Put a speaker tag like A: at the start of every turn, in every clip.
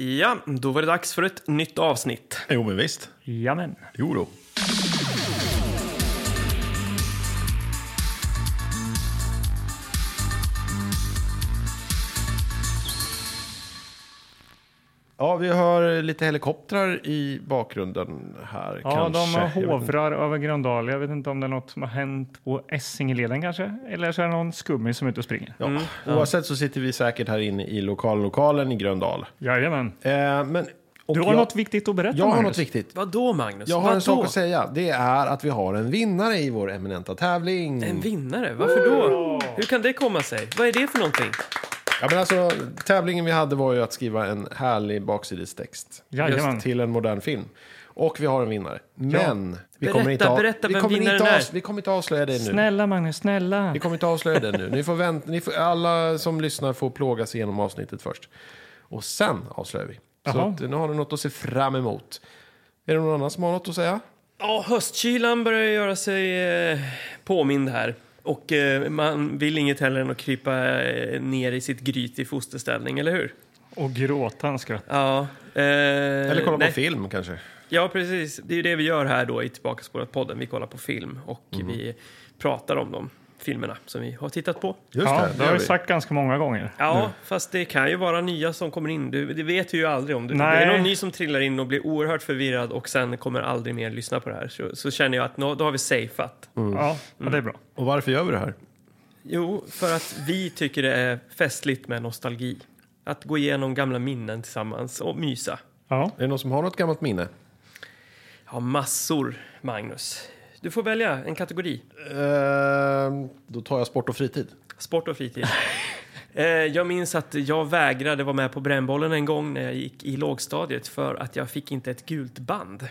A: Ja, då var det dags för ett nytt avsnitt.
B: Jo, men visst.
C: Jamen.
B: Jo då. Ja, vi har lite helikoptrar i bakgrunden här.
C: Ja,
B: kanske.
C: de hovrar över Gröndal. Jag vet inte om det är något som har hänt på Essingeleden kanske? Eller så är det någon skummis som är ute och springer.
B: Ja, Oavsett så sitter vi säkert här inne i lokallokalen i Gröndal.
C: Jajamän.
B: Eh, men, och
C: Du har
B: jag,
C: något viktigt att berätta
B: Jag har
C: Magnus.
B: något viktigt.
A: Vad då, Magnus?
B: Jag har
A: Vad
B: en sak att säga. Det är att vi har en vinnare i vår eminenta tävling.
A: En vinnare? Varför då? Hur kan det komma sig? Vad är det för någonting?
B: Ja, men alltså, tävlingen vi hade var ju att skriva en härlig baksidestext
C: Jajamän.
B: just till en modern film. Och vi har en vinnare. Men vi
A: Berätta,
B: kommer inte, av-
A: berätta
B: vi kommer inte, avs- vi kommer inte avslöja det nu.
C: Snälla Magnus, snälla.
B: Vi kommer inte avslöja det nu. Ni får vänta, ni får, alla som lyssnar får plåga sig igenom avsnittet först. Och sen avslöjar vi. Så att, nu har ni något att se fram emot. Är det någon annan som har något att säga?
A: Ja, höstkylan börjar göra sig eh, påmind här. Och eh, man vill inget hellre än att krypa eh, ner i sitt gryt i fosterställning, eller hur?
C: Och gråta en skratt.
A: Ja. Eh,
B: Eller kolla
A: nej.
B: på film kanske?
A: Ja, precis. Det är ju det vi gör här då i Tillbaka podden Vi kollar på film och vi pratar om de filmerna som vi har tittat på.
B: Just
C: ja,
B: det,
C: det har vi sagt ganska många gånger.
A: Ja, fast det kan ju vara nya som kommer in. Du, det vet vi ju aldrig om. Du, det är någon ny som trillar in och blir oerhört förvirrad och sen kommer aldrig mer lyssna på det här. Så, så känner jag att nå, då har vi safeat.
C: Ja, ja, det är bra.
B: Och varför gör vi det här?
A: Jo, för att vi tycker det är festligt med nostalgi. Att gå igenom gamla minnen tillsammans och mysa.
C: Ja.
B: Är det någon som har något gammalt minne?
A: Ja, massor, Magnus. Du får välja en kategori.
B: Ehm, då tar jag sport och fritid.
A: Sport och fritid. Eh, jag minns att jag vägrade vara med på brännbollen en gång när jag gick i lågstadiet för att jag fick inte ett gult band.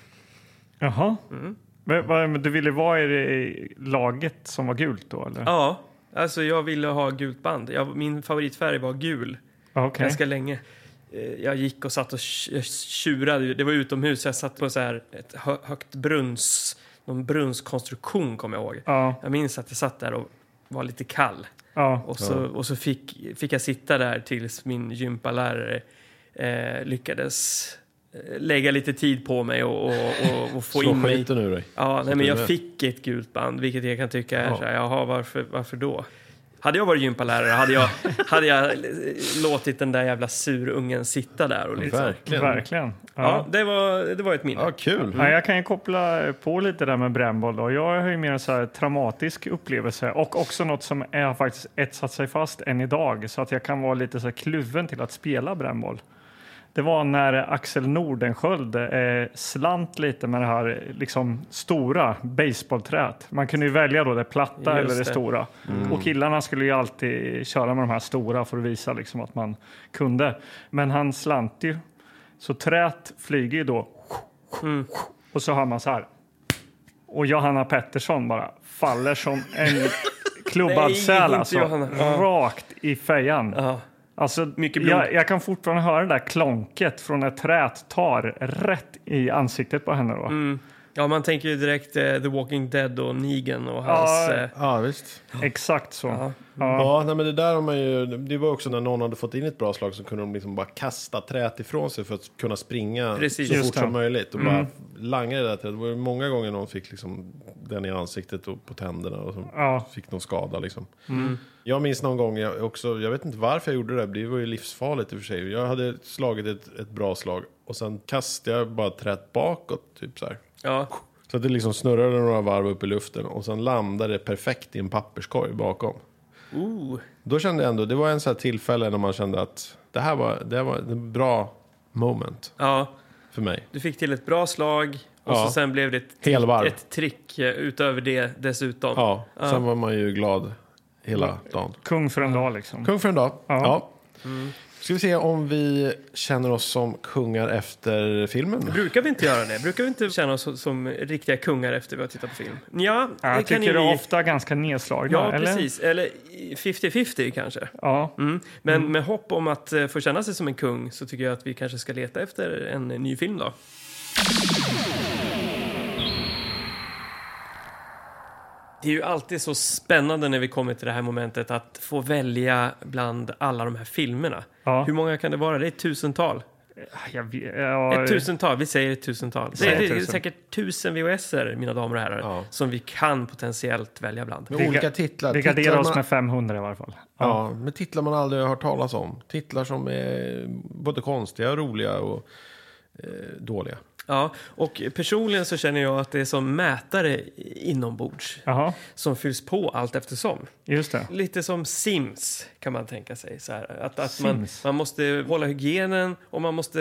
C: Jaha.
A: Mm.
C: Men, du ville vara i det laget som var gult då? Eller?
A: Ja, alltså jag ville ha gult band. Jag, min favoritfärg var gul
C: Okej.
A: ganska länge. Eh, Jag gick och satt och tj- tjurade. Det var utomhus. Jag satt på så här ett hö högt brunns... Någon brunnskonstruktion, kommer jag ihåg.
C: Ja,
A: Jag minns att jag satt där och var lite kall.
C: ja.
A: Och så, och så fick, fick jag sitta där tills min gympalärare eh, lyckades eh, lägga lite tid på mig och, och, och, och få
B: Slå
A: in mig.
B: skiten ur dig.
A: Ja, nej, men jag fick ett gult band, vilket jag kan tycka är
B: Ja.
A: så här, jaha, varför, varför då? Hade jag varit gympalärare hade jag, hade jag låtit den där jävla surungen sitta där och liksom.
B: Verkligen.
C: Verkligen.
A: Ja,
C: Ja.
A: det var, det var ett minne.
B: Ja, kul.
C: Ja, jag kan ju koppla på lite där med brännboll. Då. Jag har ju mer en så här traumatisk upplevelse och också något som är faktiskt etsat sig fast än idag så att jag kan vara lite så här kluven till att spela brännboll. Det var när Axel Nordenskjöld eh, slant lite med det här liksom, stora baseballträet. Man kunde ju välja då det platta
A: Just
C: eller det,
A: det.
C: stora. Och killarna skulle ju alltid köra med de här stora för att visa liksom, att man kunde. Men han slant ju. Så träet flyger ju då och så hör man så här. Och Johanna Pettersson bara faller som en klubbad säl alltså.
A: Johanna.
C: Rakt i fejan.
A: Ja.
C: Alltså,
A: Mycket blod.
C: jag, jag kan fortfarande höra det där klonket från när träet tar rätt i ansiktet på henne. Då.
A: Mm. Ja, man tänker ju direkt eh, The Walking Dead och Negan och hans...
C: Ja.
A: eh,
B: Ja, visst.
C: Exakt så.
A: Ja.
C: Ja.
B: Ja, nej, men det där har man ju, det var också när någon hade fått in ett bra slag så kunde de liksom bara kasta träet ifrån sig för att kunna springa
A: Precis.
B: så
C: Just
B: fort
C: det.
B: som möjligt och bara langa det där träet. Det var ju många gånger någon fick liksom den i ansiktet och på tänderna och så
C: Ja.
B: fick någon skada liksom. Jag minns någon gång, jag, också, jag vet inte varför jag gjorde det, det var ju livsfarligt i och för sig. Jag hade slagit ett, ett bra slag och sen kastade jag bara träet bakåt typ så här.
A: Ja.
B: Så att det liksom snurrade några varv upp i luften och sen landade det perfekt i en papperskorg bakom.
A: Ooh.
B: Då kände jag ändå, det var en sån här tillfälle när man kände att det här var, det här var ett bra moment
A: Ja,
B: för mig.
A: du fick till ett bra slag och
B: Ja.
A: så sen blev det ett,
B: Helvarv.
A: ett trick eh, utöver det dessutom.
B: Ja, sen var man ju glad hela dagen.
C: Kung för en dag liksom.
B: Kung för en dag. Ja.
C: Ja.
B: Ska vi se om vi känner oss som kungar efter filmen?
A: Brukar vi inte göra det? Brukar vi inte känna oss som, riktiga kungar efter vi har tittat på film? Ja, det
C: jag
A: kan
C: tycker
A: ju
C: det är ofta ganska nedslagna.
A: Ja,
C: eller?
A: precis. Eller 50-50 kanske.
C: Ja.
A: Mm. Men med hopp om att eh, få känna sig som en kung så tycker jag att vi kanske ska leta efter en ny film då. Det är ju alltid så spännande när vi kommer till det här momentet att få välja bland alla de här filmerna.
C: Ja.
A: Hur många kan det vara? Det är ett tusental.
C: Jag, vet- ja,
A: Ett tusental, vi säger ett tusental. Det är, det är säkert tusen VHS-er, mina damer och herrar,
B: Ja.
A: som vi kan potentiellt välja bland.
B: Med
C: Vi
B: olika titlar.
C: Vi
B: titlar
C: garderar oss
B: man,
C: med 500 i varje fall.
B: Ja, med titlar man aldrig har hört talas om. Titlar som är både konstiga och roliga och eh, dåliga.
A: Ja, och personligen så känner jag att det är som mätare inombords
C: Jaha,
A: som fylls på allt eftersom.
C: Just det.
A: Lite som Sims kan man tänka sig. Så här, att att man, man måste hålla hygienen och man måste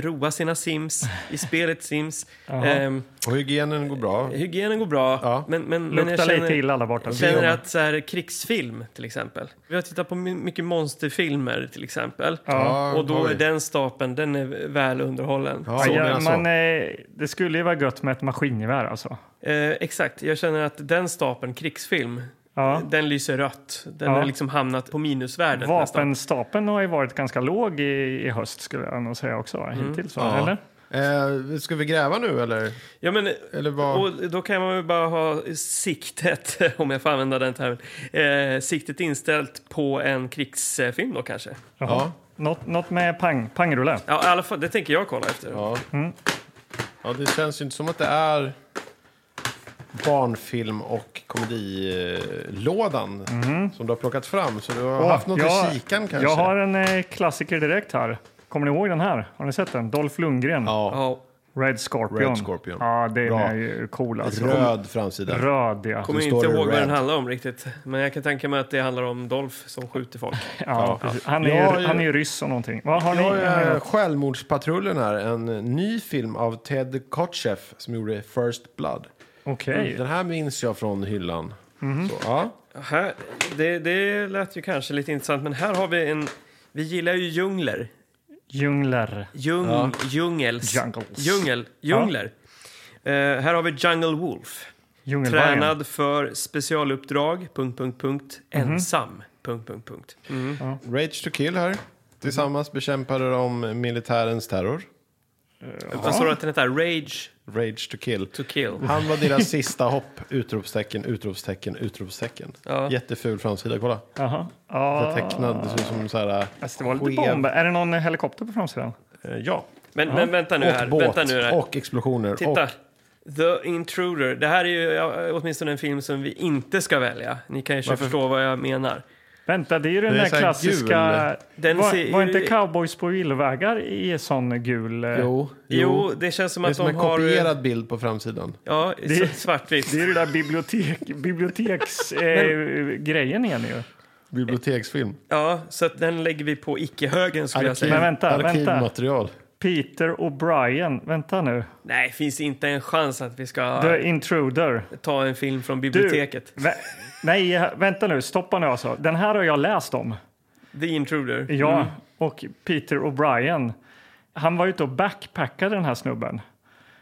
A: roa sina Sims i spelet Sims. Ehm,
B: Och hygienen går bra.
A: hygienen går bra,
B: Ja.
A: men, men, men jag känner,
C: lite illa där borta.
A: jag känner att så här, krigsfilm till exempel. Vi har tittat på my- mycket monsterfilmer till exempel.
C: Ja.
A: Och då är den stapeln, den är väl underhållen.
B: Ja,
C: Ja,
B: så
C: ja,
B: menar så.
C: men, eh, det skulle ju vara gött med ett maskingevär alltså.
A: Eh, exakt, jag känner att den stapeln, krigsfilm,
C: Ja.
A: den lyser rött. Den
C: Ja.
A: har liksom hamnat på minusvärdet nästan.
C: Vapenstapeln har ju varit ganska låg i, i höst skulle jag nog säga också. va? Hittills?
B: Ja.
C: eller?
B: Eh, ska vi gräva nu eller?
A: Ja, men,
B: Eller vad?
A: och då kan man ju bara ha siktet, om jag får använda den termen, eh, siktet inställt på en krigsfilm då kanske.
C: Jaha.
B: Ja.
C: Något, något med pang, pangrulle.
A: Ja, i alla fall, det tänker jag kolla efter.
B: Ja.
C: Mm.
B: ja, det känns ju inte som att det är barnfilm och komedilådan som du har plockat fram. Så du har
C: Åh,
B: haft något
C: jag-
B: i kikan kanske?
C: Jag har en eh, klassiker direkt här. Kommer ni ihåg den här? Har ni sett den? Dolph Lundgren.
B: Ja,
A: Ja,
C: Red Scorpion.
B: Red Scorpion.
C: Ja, den
B: Bra.
C: är ju cool alltså.
B: röd framsida.
C: Röd, ja.
A: kommer inte
B: det
A: ihåg vad den handlar om riktigt. Men jag kan tänka mig att det handlar om Dolph som skjuter folk.
C: ja, precis. Han, är
B: Ja,
C: han är ju ryss och någonting. Vad har ni?
B: Jag har Självmordspatrullen här, en ny film av Ted Kotcheff som gjorde First Blood.
C: Okej.
B: Den här minns jag från hyllan. Så, ja.
A: Här, det, det lät ju kanske lite intressant, men här har vi en... Vi gillar ju djungler.
C: Djungler.
A: Djung,
B: Ja.
A: Djungels.
C: Jungles.
A: Djungel. Djungler. Eh, här har vi Jungle Wolf.
C: Djungelvargen.
A: Tränad för specialuppdrag... Punkt, punkt, punkt, ensam... Punkt, punkt, punkt.
B: Rage to kill här. Tillsammans bekämpade de militärens terror.
A: Vad sa du att den heter? Rage
B: Rage to kill.
A: to kill.
B: Han var deras sista hopp. Utropstecken, utropstecken, utropstecken.
A: Ja.
B: Jätteful framsida, kolla.
C: Jaha. Ja,
B: tecknad, det ser ut som så här...
C: alltså, det var lite
B: skev-
C: bomber. Är det någon helikopter på framsidan?
B: Eh, Ja.
A: Men, men vänta nu här.
B: Och båt.
A: Vänta nu här.
B: Och explosioner.
A: Titta.
B: Och,
A: The Intruder. Det här är ju ja, åtminstone en film som vi inte ska välja. Ni kan ju
B: Varför?
A: förstå vad jag menar.
C: Vänta, det är ju den
B: Det är
C: där klassiska...
A: Den
C: var,
A: ser
C: var
A: ju-
C: inte Cowboys på villovägar i sån gul... eh,
B: jo,
A: Jo, det känns som
B: Det är
A: att
B: som
A: de
B: en
A: har...
B: kopierad bild på framsidan.
A: Ja,
C: Det-
A: det... svartvitt.
C: Det är ju det där bibliotek, biblioteksgrejen eh, grejen igen ju.
B: Biblioteksfilm.
A: Ja, så att den lägger vi på icke-högen skulle jag
B: Arkiv,
A: säga.
C: Men vänta, vänta. Peter O'Brien, vänta nu.
A: Nej, finns inte en chans att vi ska
C: The Intruder.
A: ta en film från biblioteket.
C: Vä- nej, vänta nu, stoppa nu alltså. Den här har jag läst om.
A: The Intruder.
C: Ja, och Peter O'Brien. Han var ute och backpackade den här snubben.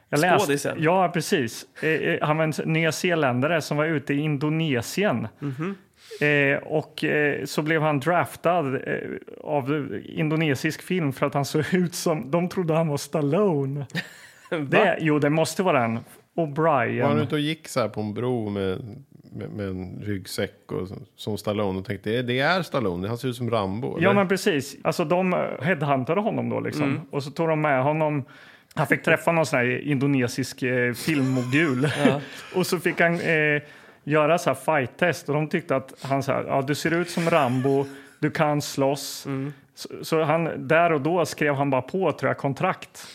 C: Jag läste-
A: Skådisen?
C: Ja, precis. Eh, eh, Han var en nyzeeländare som var ute i Indonesien.
A: Mhm.
C: Eh, och eh, så blev han draftad eh, av indonesisk film för att han såg ut som... De trodde han var Stallone. det, jo, det måste vara den.
B: Var han
C: O'Brien.
B: ute och gick så här på en bro med, med, med en ryggsäck och, som Stallone och tänkte det, är Stallone, han ser ut som Rambo.
C: Ja,
B: eller?
C: men precis. Alltså, de eh, headhuntade honom då liksom. Och så tog de med honom. Han fick träffa någon sån här indonesisk eh, filmmogul. och så fick han eh, göra så här fight-test. Och de tyckte att han så här, ja, du ser ut som Rambo, du kan slåss. Så, så han, där och då skrev han bara på tror jag, kontrakt.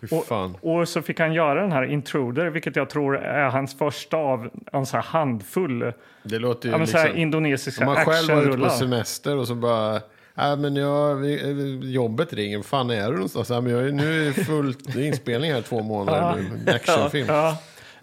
B: Fy fan.
C: Och så fick han göra den här Intruder, vilket jag tror är hans första av en så här handfull
B: Det låter ju
C: ja, men så här
B: liksom...
C: indonesiska
B: Om man själv var ute på semester och så bara... Nej men jag, vi- jobbet ringer, fan är du någonstans? Ja, men jag, är- nu är det fullt inspelning här två månader, nu, en actionfilm.
C: Ja,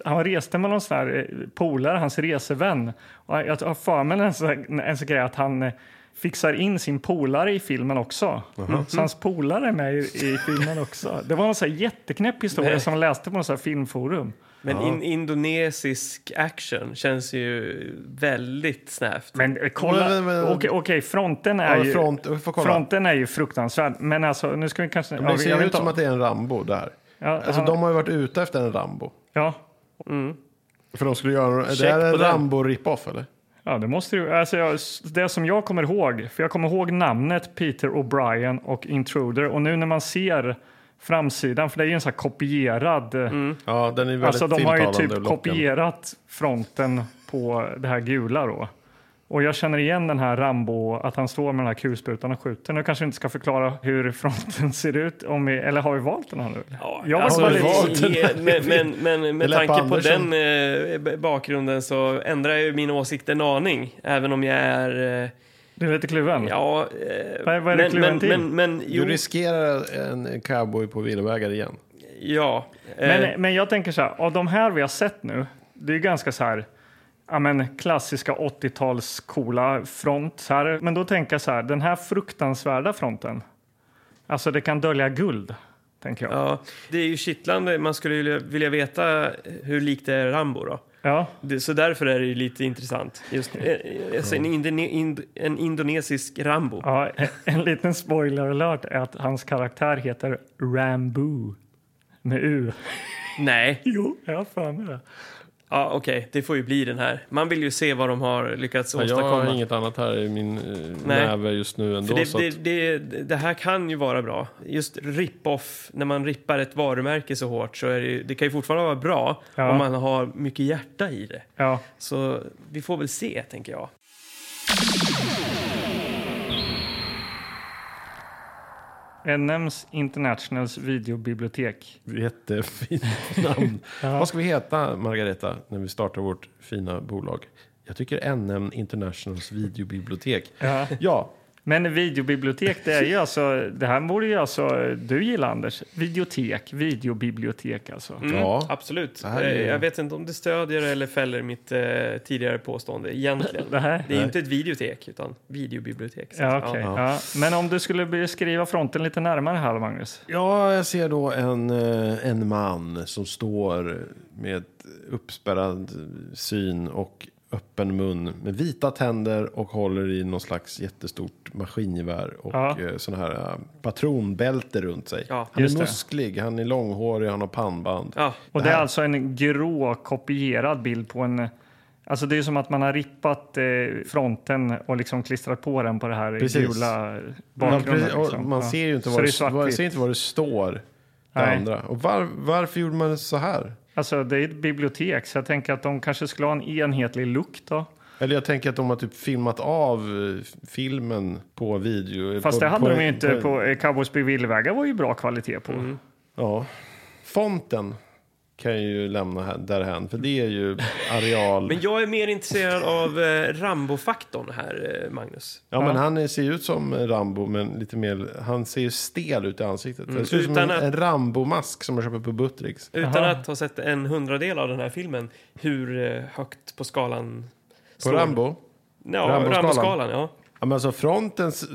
C: han reste med någon sån här eh, polare, hans resevän. Och jag har för mig en sån, en sån grej att han eh, fixar in sin polare i filmen också. Så hans polare är med i, i filmen också. Det var en sån här jätteknäpp historia
A: Nej.
C: som jag läste på något sån här filmforum.
A: Men in, indonesisk action känns ju väldigt snävt.
C: Men eh, kolla,
B: Men- men-
C: okej, okej, fronten är
B: Ja,
C: ju...
B: front.
C: Fronten är ju fruktansvärd, men alltså nu ska vi kanske...
B: Men
C: ja,
B: det ser
C: vet
B: ut som att det är en Rambo där.
C: ja,
B: Alltså
C: han-
B: de har ju varit ute efter en Rambo.
C: ja,
B: För de skulle göra... Det
A: Check
B: är
A: på
B: en. Rambo rip-off eller?
C: Ja, det måste ju... Alltså jag, det som jag kommer ihåg, för jag kommer ihåg namnet Peter O'Brien och Intruder och nu när man ser framsidan, för det är ju en sån här kopierad...
B: Ja, den är väldigt
C: Alltså de har ju typ kopierat fronten på det här gula då. Och jag känner igen den här Rambo, att han står med den här kulsprutan och skjuter. Nu kanske vi inte ska förklara hur fronten ser ut, om vi, eller har vi valt den här nu?
A: Ja,
C: jag
A: alltså,
C: lite...
B: valt den?
A: i- men, men, men med tanke på
B: Andersson.
A: den eh, bakgrunden så ändrar jag ju min åsikt en aning. Även om jag är... Eh,
C: Du är lite kluven?
A: ja... Eh,
C: Vad- vad är det
A: men,
C: kluven
A: men,
C: till?
A: men, men, jo,
B: Du riskerar en cowboy på villovägar igen.
A: ja. Eh,
C: Men, men jag tänker så här, av de här vi har sett nu, det är ju ganska så här, ja men klassiska 80-tals coola front. Här. Men då tänker jag så här, den här fruktansvärda fronten, alltså det kan dölja guld, tänker jag.
A: Ja, det är ju kittlande. Man skulle vilja veta hur likt det är Rambo då.
C: Ja,
A: så därför är det ju lite intressant. Just, eh, alltså en, indone, ind, en indonesisk Rambo.
C: ja en, en liten spoiler alert är att hans karaktär heter Rambo med U.
A: Nej,
C: Jo, jag har för mig det.
A: Ja, okej, det får ju bli den här. Man vill ju se vad de har lyckats
B: Ja, jag
A: åstadkomma.
B: har inget annat här i min eh,
A: Nej.
B: näve just nu ändå.
A: För det,
B: så
A: det,
B: att,
A: det, det här kan ju vara bra. Just rip-off, när man rippar ett varumärke så hårt så är det, det kan ju fortfarande vara bra
C: Ja.
A: om man har mycket hjärta i det.
C: Ja,
A: Så vi får väl se, tänker jag.
C: NM's Internationals videobibliotek.
B: Jättefint namn. Vad ska vi heta, Margareta, när vi startar vårt fina bolag? Jag tycker NM Internationals videobibliotek.
C: Ja.
B: Ja,
C: Men videobibliotek, det är ju alltså, det här borde ju alltså du gilla Anders. Videotek, videobibliotek alltså.
A: Mm,
B: Ja.
A: Absolut.
B: Är-
A: Jag vet inte om det stödjer eller fäller mitt eh, tidigare påstående egentligen.
C: Det här?
A: Det är ju inte ett videotek, utan videobibliotek.
C: Ja, okej.
A: ja.
C: Ja. Men om du skulle beskriva fronten lite närmare här, Magnus.
B: Ja, jag ser då en, eh, en man som står med uppspärrad syn och öppen mun med vita tänder och håller i någon slags jättestort maskingevär och
C: Ja.
B: ja. sån här eh, patronbälte runt sig.
A: Ja,
B: han är
C: det.
B: musklig, han är långhårig, han har pannband.
A: Ja,
C: Och
B: Det
C: det, är alltså en grå kopierad bild på en... Alltså det är som att man har rippat eh, fronten och liksom klistrat på den på det här
B: Precis.
C: gula bakgrunden.
B: och
C: liksom.
B: man ser ju inte vad
C: det
B: det, ser inte vad det står. Det
C: Nej.
B: andra. Och var, varför gjorde man så här?
C: Alltså det är ett bibliotek, så jag tänker att de kanske skulle ha en enhetlig look då.
B: Eller jag tänker att de har typ filmat av eh, filmen på video.
C: Fast
B: på,
C: det hade
B: på-
C: de ju inte på eh, Cowboys Villvägar var ju bra kvalitet på.
B: Mm. Ja. Fonten kan jag ju lämna därhän, för det är ju areal.
A: Men jag är mer intresserad av eh, Rambo-faktorn här, eh, Magnus.
B: Ja, men han ser ut som Rambo, men lite mer, han ser ju stel ut i ansiktet. Det ser ut som en,
A: Utan att-
B: en Rambo-mask som man köper på Buttricks.
A: Utan
C: Aha.
A: att ha sett en hundradel av den här filmen, hur eh, högt på skalan
B: På
A: står-
B: Rambo?
A: Ja,
B: Rambo-skalan?
A: Rambo-skalan, ja.
B: Ja, men alltså frontens,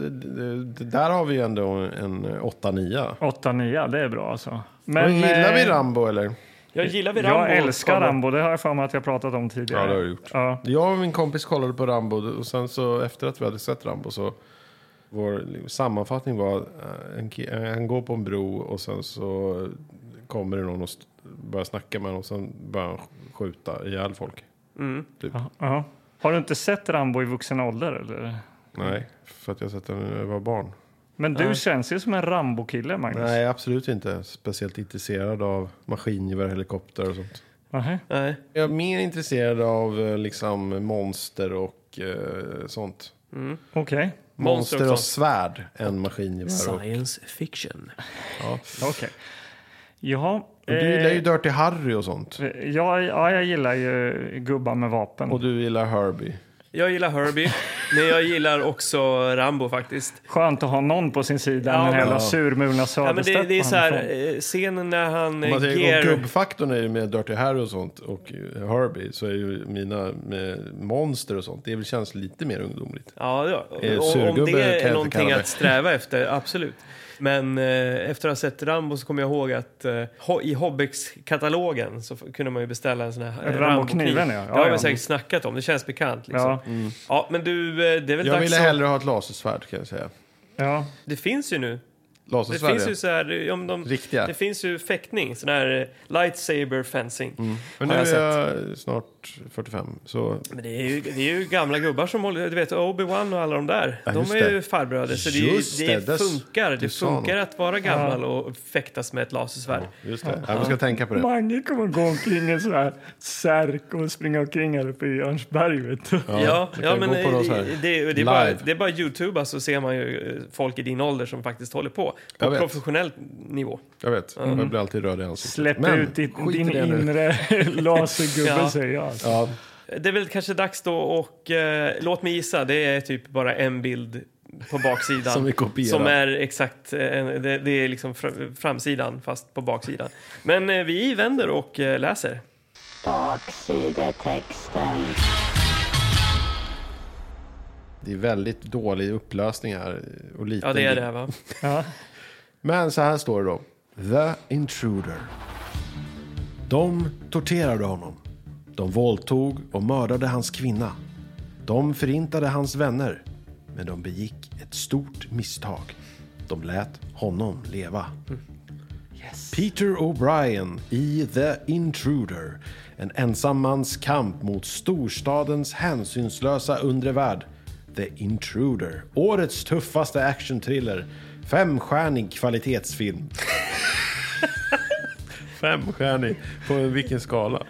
B: där har vi ju ändå en 8-9.
C: 8-9, det är bra alltså.
B: Men, gillar vi Rambo eller?
A: Jag gillar vi Rambo.
C: Jag älskar
A: Kolla.
C: Rambo, det har jag för mig att jag pratat om tidigare.
B: Ja, det har du gjort.
C: Ja.
B: Jag och min kompis kollade på Rambo och sen så efter att vi hade sett Rambo så vår sammanfattning var eh, en, ki- eh, han går på en bro och sen så kommer det någon och börjar snacka med honom och sen börjar han skjuta ihjäl folk.
A: Mm.
B: Typ.
C: Ja, ja. Har du inte sett Rambo i vuxen ålder? Eller?
B: Nej, för att jag sett den när jag var barn.
C: Men du
A: Nej.
C: känns ju som en Rambo-kille, Magnus.
B: Nej, absolut inte. Speciellt intresserad av maskingevär, helikopter och sånt.
A: Nej.
B: Jag är mer intresserad av eh, liksom monster och eh, sånt.
A: Mm.
C: Okej,
A: Monster
B: Monster
A: och
B: och svärd än maskingevär. Och,
A: Science fiction.
B: ja.
C: okej. Jaha.
B: Och du gillar ju
C: eh,
B: Dirty Harry och sånt.
C: ja, ja, jag gillar ju gubbar med vapen.
B: Och du gillar Herbie.
A: Jag gillar Herbie, men jag gillar också Rambo faktiskt.
C: Skönt att ha någon på sin sida
A: Ja,
C: än den jävla
B: Ja.
C: surmulna
A: Ja, men
C: Söderstedt.
A: det, det är så här, eh, scenen när han
B: Om man
A: eh,
B: säger
A: ger...
B: och gubbfaktorn är ju med Dirty Harry och sånt och eh, Herbie så är ju mina med monster och sånt. Det väl känns lite mer ungdomligt.
A: Ja, ja.
B: Eh,
A: Och, om
B: surgubbe
A: det är någonting att sträva efter, absolut. Men eh, efter att ha sett Rambo så kommer jag ihåg att eh, ho- i Hobbex-katalogen så kunde man ju beställa en sån här eh,
C: Rambo-kniven, ja.
A: Det
C: Ja,
A: har vi
C: ja.
A: säkert snackat om, det känns bekant. Liksom.
C: Ja,
A: Ja, men du, eh, det är väl
B: Jag
A: dags
B: ville
A: att...
B: hellre ha ett lasersvärd kan jag säga.
C: ja.
A: Det finns ju nu Det
B: Lasersvärd,
A: finns
B: ja.
A: ju så här, om de,
B: Riktiga.
A: det finns ju fäktning, sån här eh, lightsaber fencing.
B: Men nu
A: jag
B: är jag snart 45, så
A: Men det är, ju, det är ju gamla gubbar som håller, du vet Obi-Wan och alla de där.
B: Ja,
A: de är
B: det.
A: ju farbröder. Så det, ju- det,
B: det,
A: funkar. Det funkar att vara gammal och fäktas med ett lasersvärd.
B: just det. Ja, vi ska tänka på det.
C: Mange kommer gå omkring i så här särk och springa omkring här uppe i Örnsberg. Vet du.
A: Ja, ja,
B: kan
A: men det, det, det, är bara, det är bara Youtube så ser man ju eh, folk i din ålder som faktiskt håller på.
B: Jag
A: På
B: vet.
A: professionell nivå.
B: Jag vet, jag blir alltid röd i ansiktet.
C: Släpp
B: Men,
C: ut ditt, din inre lasergubbe
A: Ja.
C: säger jag. Alltså.
B: Ja,
A: Det är väl kanske dags då och eh, låt mig gissa, det är typ bara en bild på baksidan.
B: Som vi kopierar.
A: Som är exakt, eh, det, det är liksom fr- framsidan fast på baksidan. Men eh, vi vänder och eh, läser.
D: Baksidetexten.
B: Det är väldigt dålig upplösning här. Och liten
A: Ja, det är det va?
C: Ja.
B: Men så här står det då. The Intruder. De torterade honom. De våldtog och mördade hans kvinna. De förintade hans vänner. Men de begick ett stort misstag. De lät honom leva. Peter O'Brien i The Intruder. En ensam mans kamp mot storstadens hänsynslösa undre värld. The Intruder. Årets tuffaste actionthriller. Femstjärnig kvalitetsfilm. Femstjärnig. På vilken skala?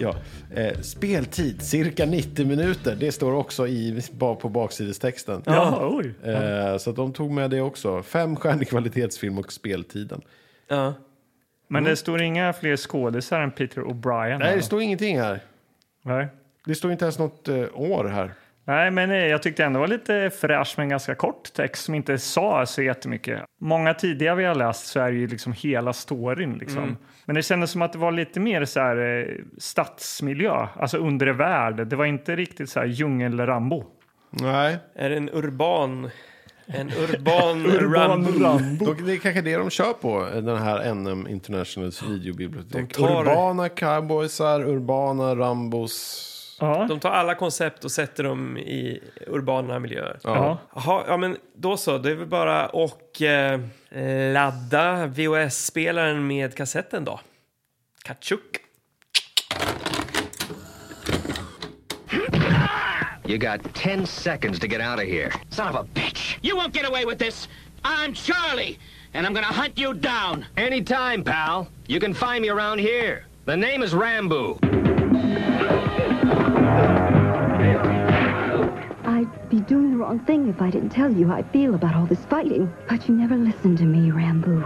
B: Ja. Eh, speltid cirka 90 minuter. Det står också i, på baksidestexten.
C: Ja, oj.
B: Eh, så att de tog med det också. Femstjärnig kvalitetsfilm och speltiden.
A: Ja.
C: Men det står inga fler skådisar än Peter O'Brien.
B: Nej,
C: här,
B: det står ingenting här.
C: Nej.
B: Det står inte ens något eh, år här.
C: Nej, men eh, jag tyckte ändå det var lite fräsch med en ganska kort text som inte sa så jättemycket. Många tidigare vi har läst så är det ju liksom hela storyn. Liksom. Men det kändes som att det var lite mer så här, eh, stadsmiljö, alltså undre värld. Det var inte riktigt så här djungel-Rambo.
B: Nej.
A: Är det en urban, en urban,
C: Urban
A: Rambo?
C: Rambo.
B: Det är kanske det de kör på, eh, den här NM Internationals videobibliotek.
A: De tar-
B: Urbana cowboysar, urbana rambos.
C: Ja.
A: De tar alla koncept och sätter dem i urbana miljöer.
C: Ja.
A: Jaha, ja men då så. Det är väl bara att eh, ladda VHS-spelaren med kassetten då. Kachuk.
E: You got 10 seconds to get out of here.
F: Son of a bitch! You won't get away with this! I'm Charlie, and I'm gonna hunt you down!
E: Anytime, pal. You can find me around here. The name is Rambo.
D: Doing the wrong thing if I didn't tell you how I feel about all this fighting. But you never listened to me, Rambo.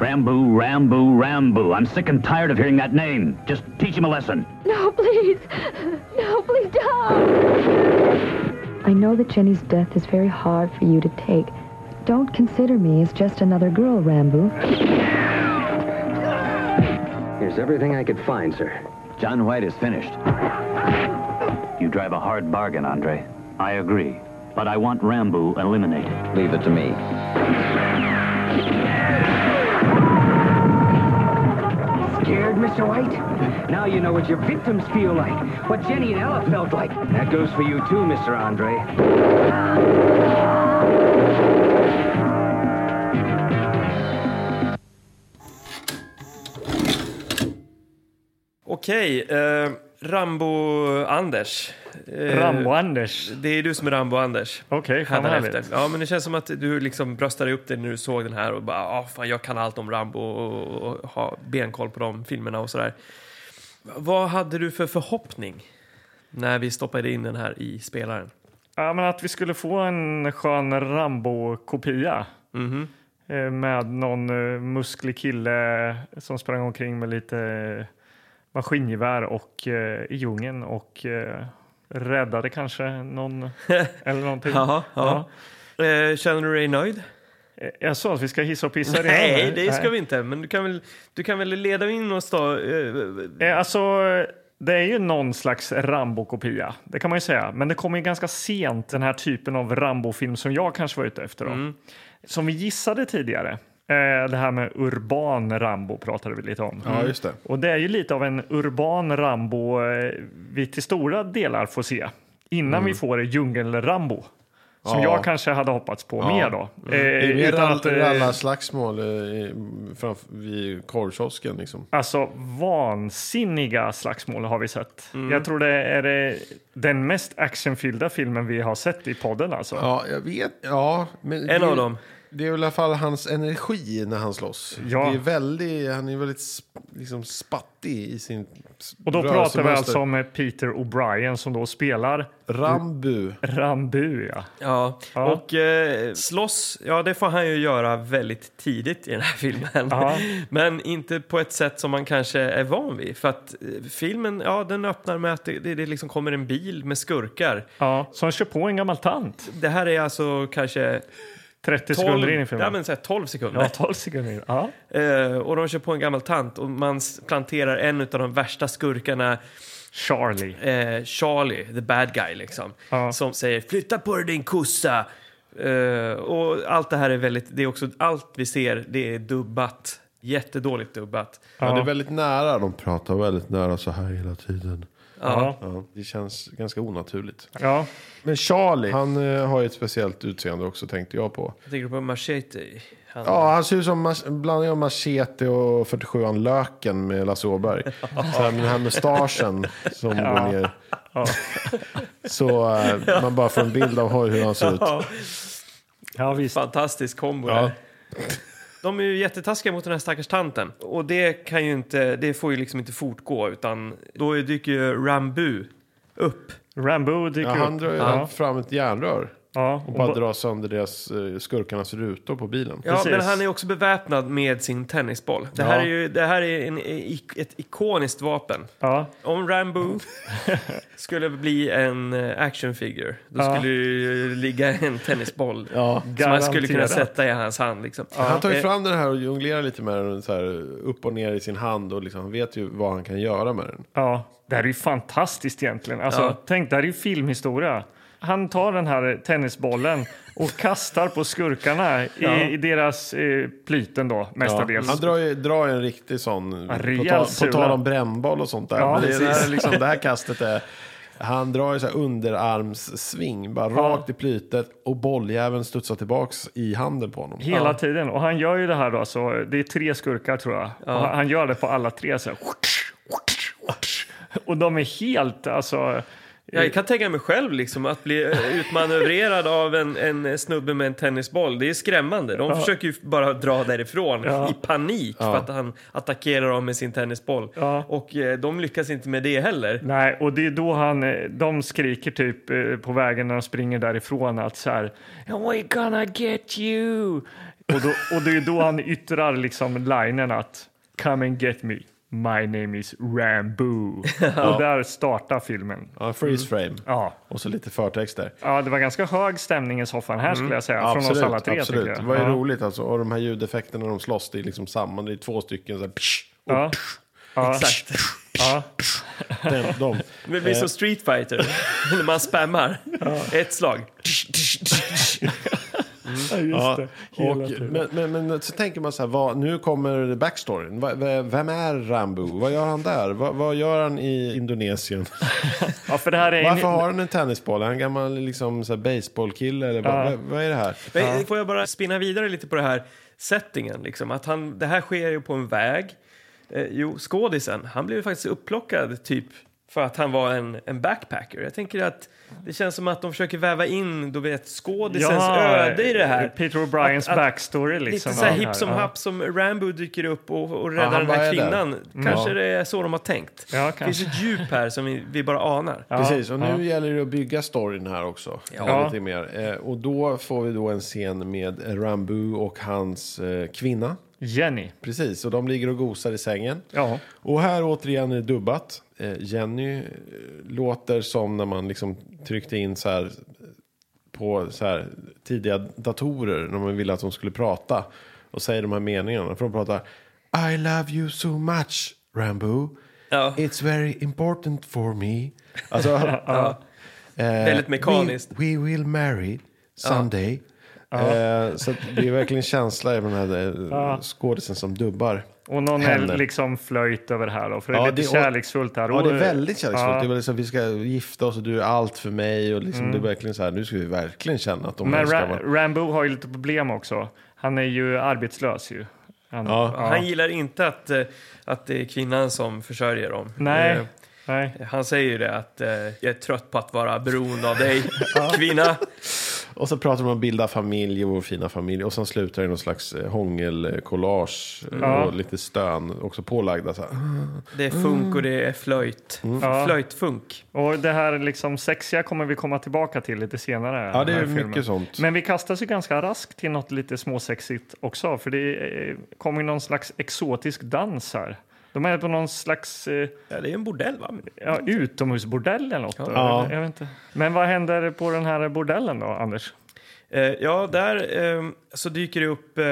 G: Rambo, Rambo, Rambo. I'm sick and tired of hearing that name. Just teach him a lesson.
D: No, please! No, please don't! I know that Jenny's death is very hard for you to take. Don't consider me as just another girl, Rambo.
E: Here's everything I could find, sir.
G: John White is finished. You drive a hard bargain, Andre. I agree. But I want Rambo eliminated.
E: Leave it to me.
F: Scared, Mr. White? Now you know what your victims feel like, what Jenny and Ella felt like.
E: That goes for you too, Mr. Andre.
A: Okej, eh, Rambo-Anders. Eh,
C: Rambo-Anders.
A: Det är du som är Rambo-Anders.
C: Okej, fan
A: Hädanefter.
C: härligt.
A: Ja, men det känns som att du liksom bröstade upp dig när du såg den här och bara, ah, fan, jag kan allt om Rambo och, och ha benkoll på de filmerna och sådär. Vad hade du för förhoppning när vi stoppade in den här i spelaren?
C: Ja, men att vi skulle få en skön Rambo-kopia.
A: Mhm.
C: Eh, Med någon eh, musklig kille som sprang omkring med lite maskingevär och eh, i djungeln och eh, räddade kanske någon eller någonting.
A: Jaha, ja. Eh, känner du dig nöjd?
C: Eh, Jag sa att vi ska hissa och pissa redan
A: Nej, det ska vi inte. Men du kan väl, du kan väl leda in oss då? Eh,
C: Eh, Alltså, det är ju någon slags Rambo-kopia, det kan man ju säga. Men det kommer ju ganska sent, den här typen av Rambo-film som jag kanske var ute efter. Då. Som vi gissade tidigare, det här med urban Rambo pratade vi lite om.
B: Ja, just det.
C: Och det är ju lite av en urban Rambo eh, vi till stora delar får se. Innan vi får djungel-Rambo. Som
B: Ja.
C: jag kanske hade hoppats på
B: Ja.
C: mer då.
B: Det är
C: Eh,
B: mer
C: utan
B: rall,
C: att, eh,
B: rallarslagsmål eh, framför, vid korvkiosken liksom.
C: Alltså vansinniga slagsmål har vi sett.
B: Mm.
C: Jag tror det är eh, den mest actionfyllda filmen vi har sett i podden alltså.
B: Ja, jag vet. Ja, men
A: En
B: det,
A: av dem.
B: Det är i alla fall hans energi när han slåss.
C: Ja.
B: Det är väldigt, han är väldigt liksom spattig i sin
C: Och då pratar vi alltså om eh, Peter O'Brien som då spelar
B: Rambu.
C: Rambu. Ja.
A: Ja,
C: Ja.
A: och eh, slåss, ja det får han ju göra väldigt tidigt i den här filmen.
C: Ja.
A: Men inte på ett sätt som man kanske är van vid. För att eh, filmen, ja den öppnar med att det, det, det liksom kommer en bil med skurkar.
C: Ja, som kör på en gammal tant.
A: Det här är alltså kanske
C: 30
A: 12,
C: sekunder in i
A: ja,
C: filmen.
A: men så här 12 sekunder.
C: Ja, 12 sekunder in. Ja.
A: Eh, och de kör på en gammal tant och man planterar en av de värsta skurkarna,
C: Charlie.
A: eh, Charlie, the bad guy liksom.
C: Ja.
A: Som säger flytta på dig din kossa. Eh, och allt det här är väldigt, det är också, allt vi ser det är dubbat. Jättedåligt dubbat.
B: Ja. det är väldigt nära. De pratar väldigt nära så här hela tiden.
C: Ja.
B: Ja, det känns ganska onaturligt.
C: Ja.
B: Men Charlie, han eh, har ju ett speciellt utseende också tänkte jag på.
A: Jag tänker på Machete. Han,
B: Ja, han ser ut som mas- blandning av Machete och 47an Löken med Lasse Åberg. Så här, med den här mustaschen som går ner. Så eh, man bara får en bild av hur han ser ut.
C: ja, visst.
A: Fantastisk kombo
B: Ja.
A: där. De är ju jättetaskiga mot den här stackars tanten. Och det kan ju inte, det får ju liksom inte fortgå utan då dyker ju Rambu upp.
C: Rambo dyker
B: Ja, han
C: upp.
B: drar ju
C: ja.
B: fram ett järnrör
C: Ja.
B: och bara drar sönder deras, eh, skurkarnas rutor på bilen.
A: Ja,
C: Precis.
A: men han är också beväpnad med sin tennisboll. Det
B: Ja.
A: här är ju det här är en, ik- ett ikoniskt vapen.
C: Ja.
A: Om Rambo skulle bli en eh, actionfigure, då
C: Ja.
A: skulle det ju ligga en tennisboll
B: Ja.
A: som man skulle kunna sätta i hans hand. Liksom.
B: Han tar ju
A: Eh,
B: fram den här och jonglerar lite med den så här, upp och ner i sin hand och liksom, han vet ju vad han kan göra med den.
C: Ja, det här är ju fantastiskt egentligen. Alltså,
A: Ja.
C: Tänk, det här är ju filmhistoria. Han tar den här tennisbollen och kastar på skurkarna i, i deras eh, plyten då, mestadels.
B: Han drar ju, drar en riktig sån, på, tal, på tal om brännboll och sånt där.
C: Ja,
B: det, det, här, liksom, det här kastet är, han drar ju så här underarmssving, bara rakt i plytet och bolljäveln studsar tillbaks i handen på honom.
C: Hela tiden. Och han gör ju det här då, så det är tre skurkar tror jag. Han, han gör det på alla tre. Så här. Och de är helt, alltså...
A: Jag kan tänka mig själv liksom, att bli eh, utmanövrerad av en, en snubbe med en tennisboll. Det är skrämmande. De försöker ju bara dra därifrån
C: Ja.
A: i panik för att han attackerar dem med sin tennisboll.
C: Ja.
A: Och eh, de lyckas inte med det heller.
C: Nej, och det är då han, eh, de skriker typ eh, på vägen när de springer därifrån att så här We're gonna get you! Och, då, och det är då han yttrar liksom linen att Come and get me, my name is Rambo. Och där startar filmen.
B: Ja, freeze frame.
C: Ja.
B: Och så lite förtext där.
C: ja, det var ganska hög stämning i soffan här skulle jag säga. Från oss alla tre
B: absolut.
C: tycker jag.
B: Det var ju
C: ja.
B: roligt alltså. Och de här ljudeffekterna när de slåss, det är liksom samma. Det är två stycken så här, psh, och
C: Ja. Ja.
A: Exakt.
C: Ja.
B: den, de.
A: Det blir som Street Fighter, när man spammar. Ett slag.
C: Ja, just
B: Ja,
C: det. Hela
B: och, men, men, men så tänker man så här, vad, nu kommer backstoryn. Vem är Rambo? Vad gör han där? Va, vad gör han i Indonesien?
C: Ja, för det här är en-
B: Varför har han en tennisboll? Är han en gammal liksom, så här, baseballkille? Eller vad,
C: Ja.
B: vad, vad är det här?
A: Men Får jag bara spinna vidare lite på det här settingen? Liksom? Att han, det här sker ju på en väg. Eh, jo, skådisen, han blev ju faktiskt upplockad typ för att han var en, en backpacker. Jag tänker att det känns som att de försöker väva in du vet, skådisens öde i det här.
C: Peter O'Briens backstory liksom.
A: Lite så här
C: Ja,
A: hipp som
C: ja.
A: happ som Rambo dyker upp och, och
B: Ja,
A: räddar
B: han
A: den här kvinnan. Kanske det är så de har tänkt.
C: Ja,
A: det finns ett djup här som vi, vi bara anar.
C: Ja,
B: Precis, och nu
C: ja.
B: gäller det att bygga storyn här också.
A: Ja.
B: Lite mer. Eh, och då får vi då en scen med Rambo och hans eh, kvinna.
C: Jenny.
B: Precis, och de ligger och gosar i sängen.
C: Ja.
B: Och här återigen är det dubbat. Eh, Jenny låter som när man liksom tryckte in så här på så här tidiga datorer när man ville att de skulle prata och säger de här meningarna. För de pratar I love you so much, Rambo.
A: Ja.
B: It's very important for me. Alltså, eh,
A: Väldigt mekaniskt.
B: We, we will marry someday. Eh, så det är verkligen känsla i den här eh, skådisen som dubbar.
C: Och någon
B: Henne.
C: är liksom flöjt över här då, för det är
B: Ja,
C: lite
B: det- och-
C: kärleksfullt här.
B: Ja, det är väldigt kärleksfullt.
C: Ja.
B: Det var liksom, vi ska gifta oss och du är allt för mig. Och liksom, Det är verkligen så här, nu ska vi verkligen känna att de
C: Men Ra-
B: varandra.
C: Rambo har ju lite problem också. Han är ju arbetslös ju. Han,
B: Ja.
A: Han gillar inte att, eh, att det är kvinnan som försörjer dem.
C: Nej,
A: Eh,
C: nej.
A: Han säger ju det att eh, jag är trött på att vara beroende av dig, kvinna.
B: Och så pratar de om att bilda familj och vår fina familj. Och sen slutar det i någon slags eh, hångelkollage eh,
C: Ja.
B: och lite stön också pålagda. Så här.
A: Det är funk och det är flöjt.
C: Ja.
A: Flöjtfunk.
C: Och det här liksom sexiga kommer vi komma tillbaka till lite senare.
B: Ja, det är
C: här filmen.
B: mycket sånt.
C: Men vi kastas ju ganska raskt till något lite småsexigt också. För det eh, kommer ju någon slags exotisk dans här. De är på någon slags eh,
A: Ja, det är en bordell va?
C: ja, utomhusbordell eller något. då.
B: Ja.
C: Jag vet inte. Men vad händer på den här bordellen då, Anders?
A: Eh, ja, där eh, så dyker det upp eh,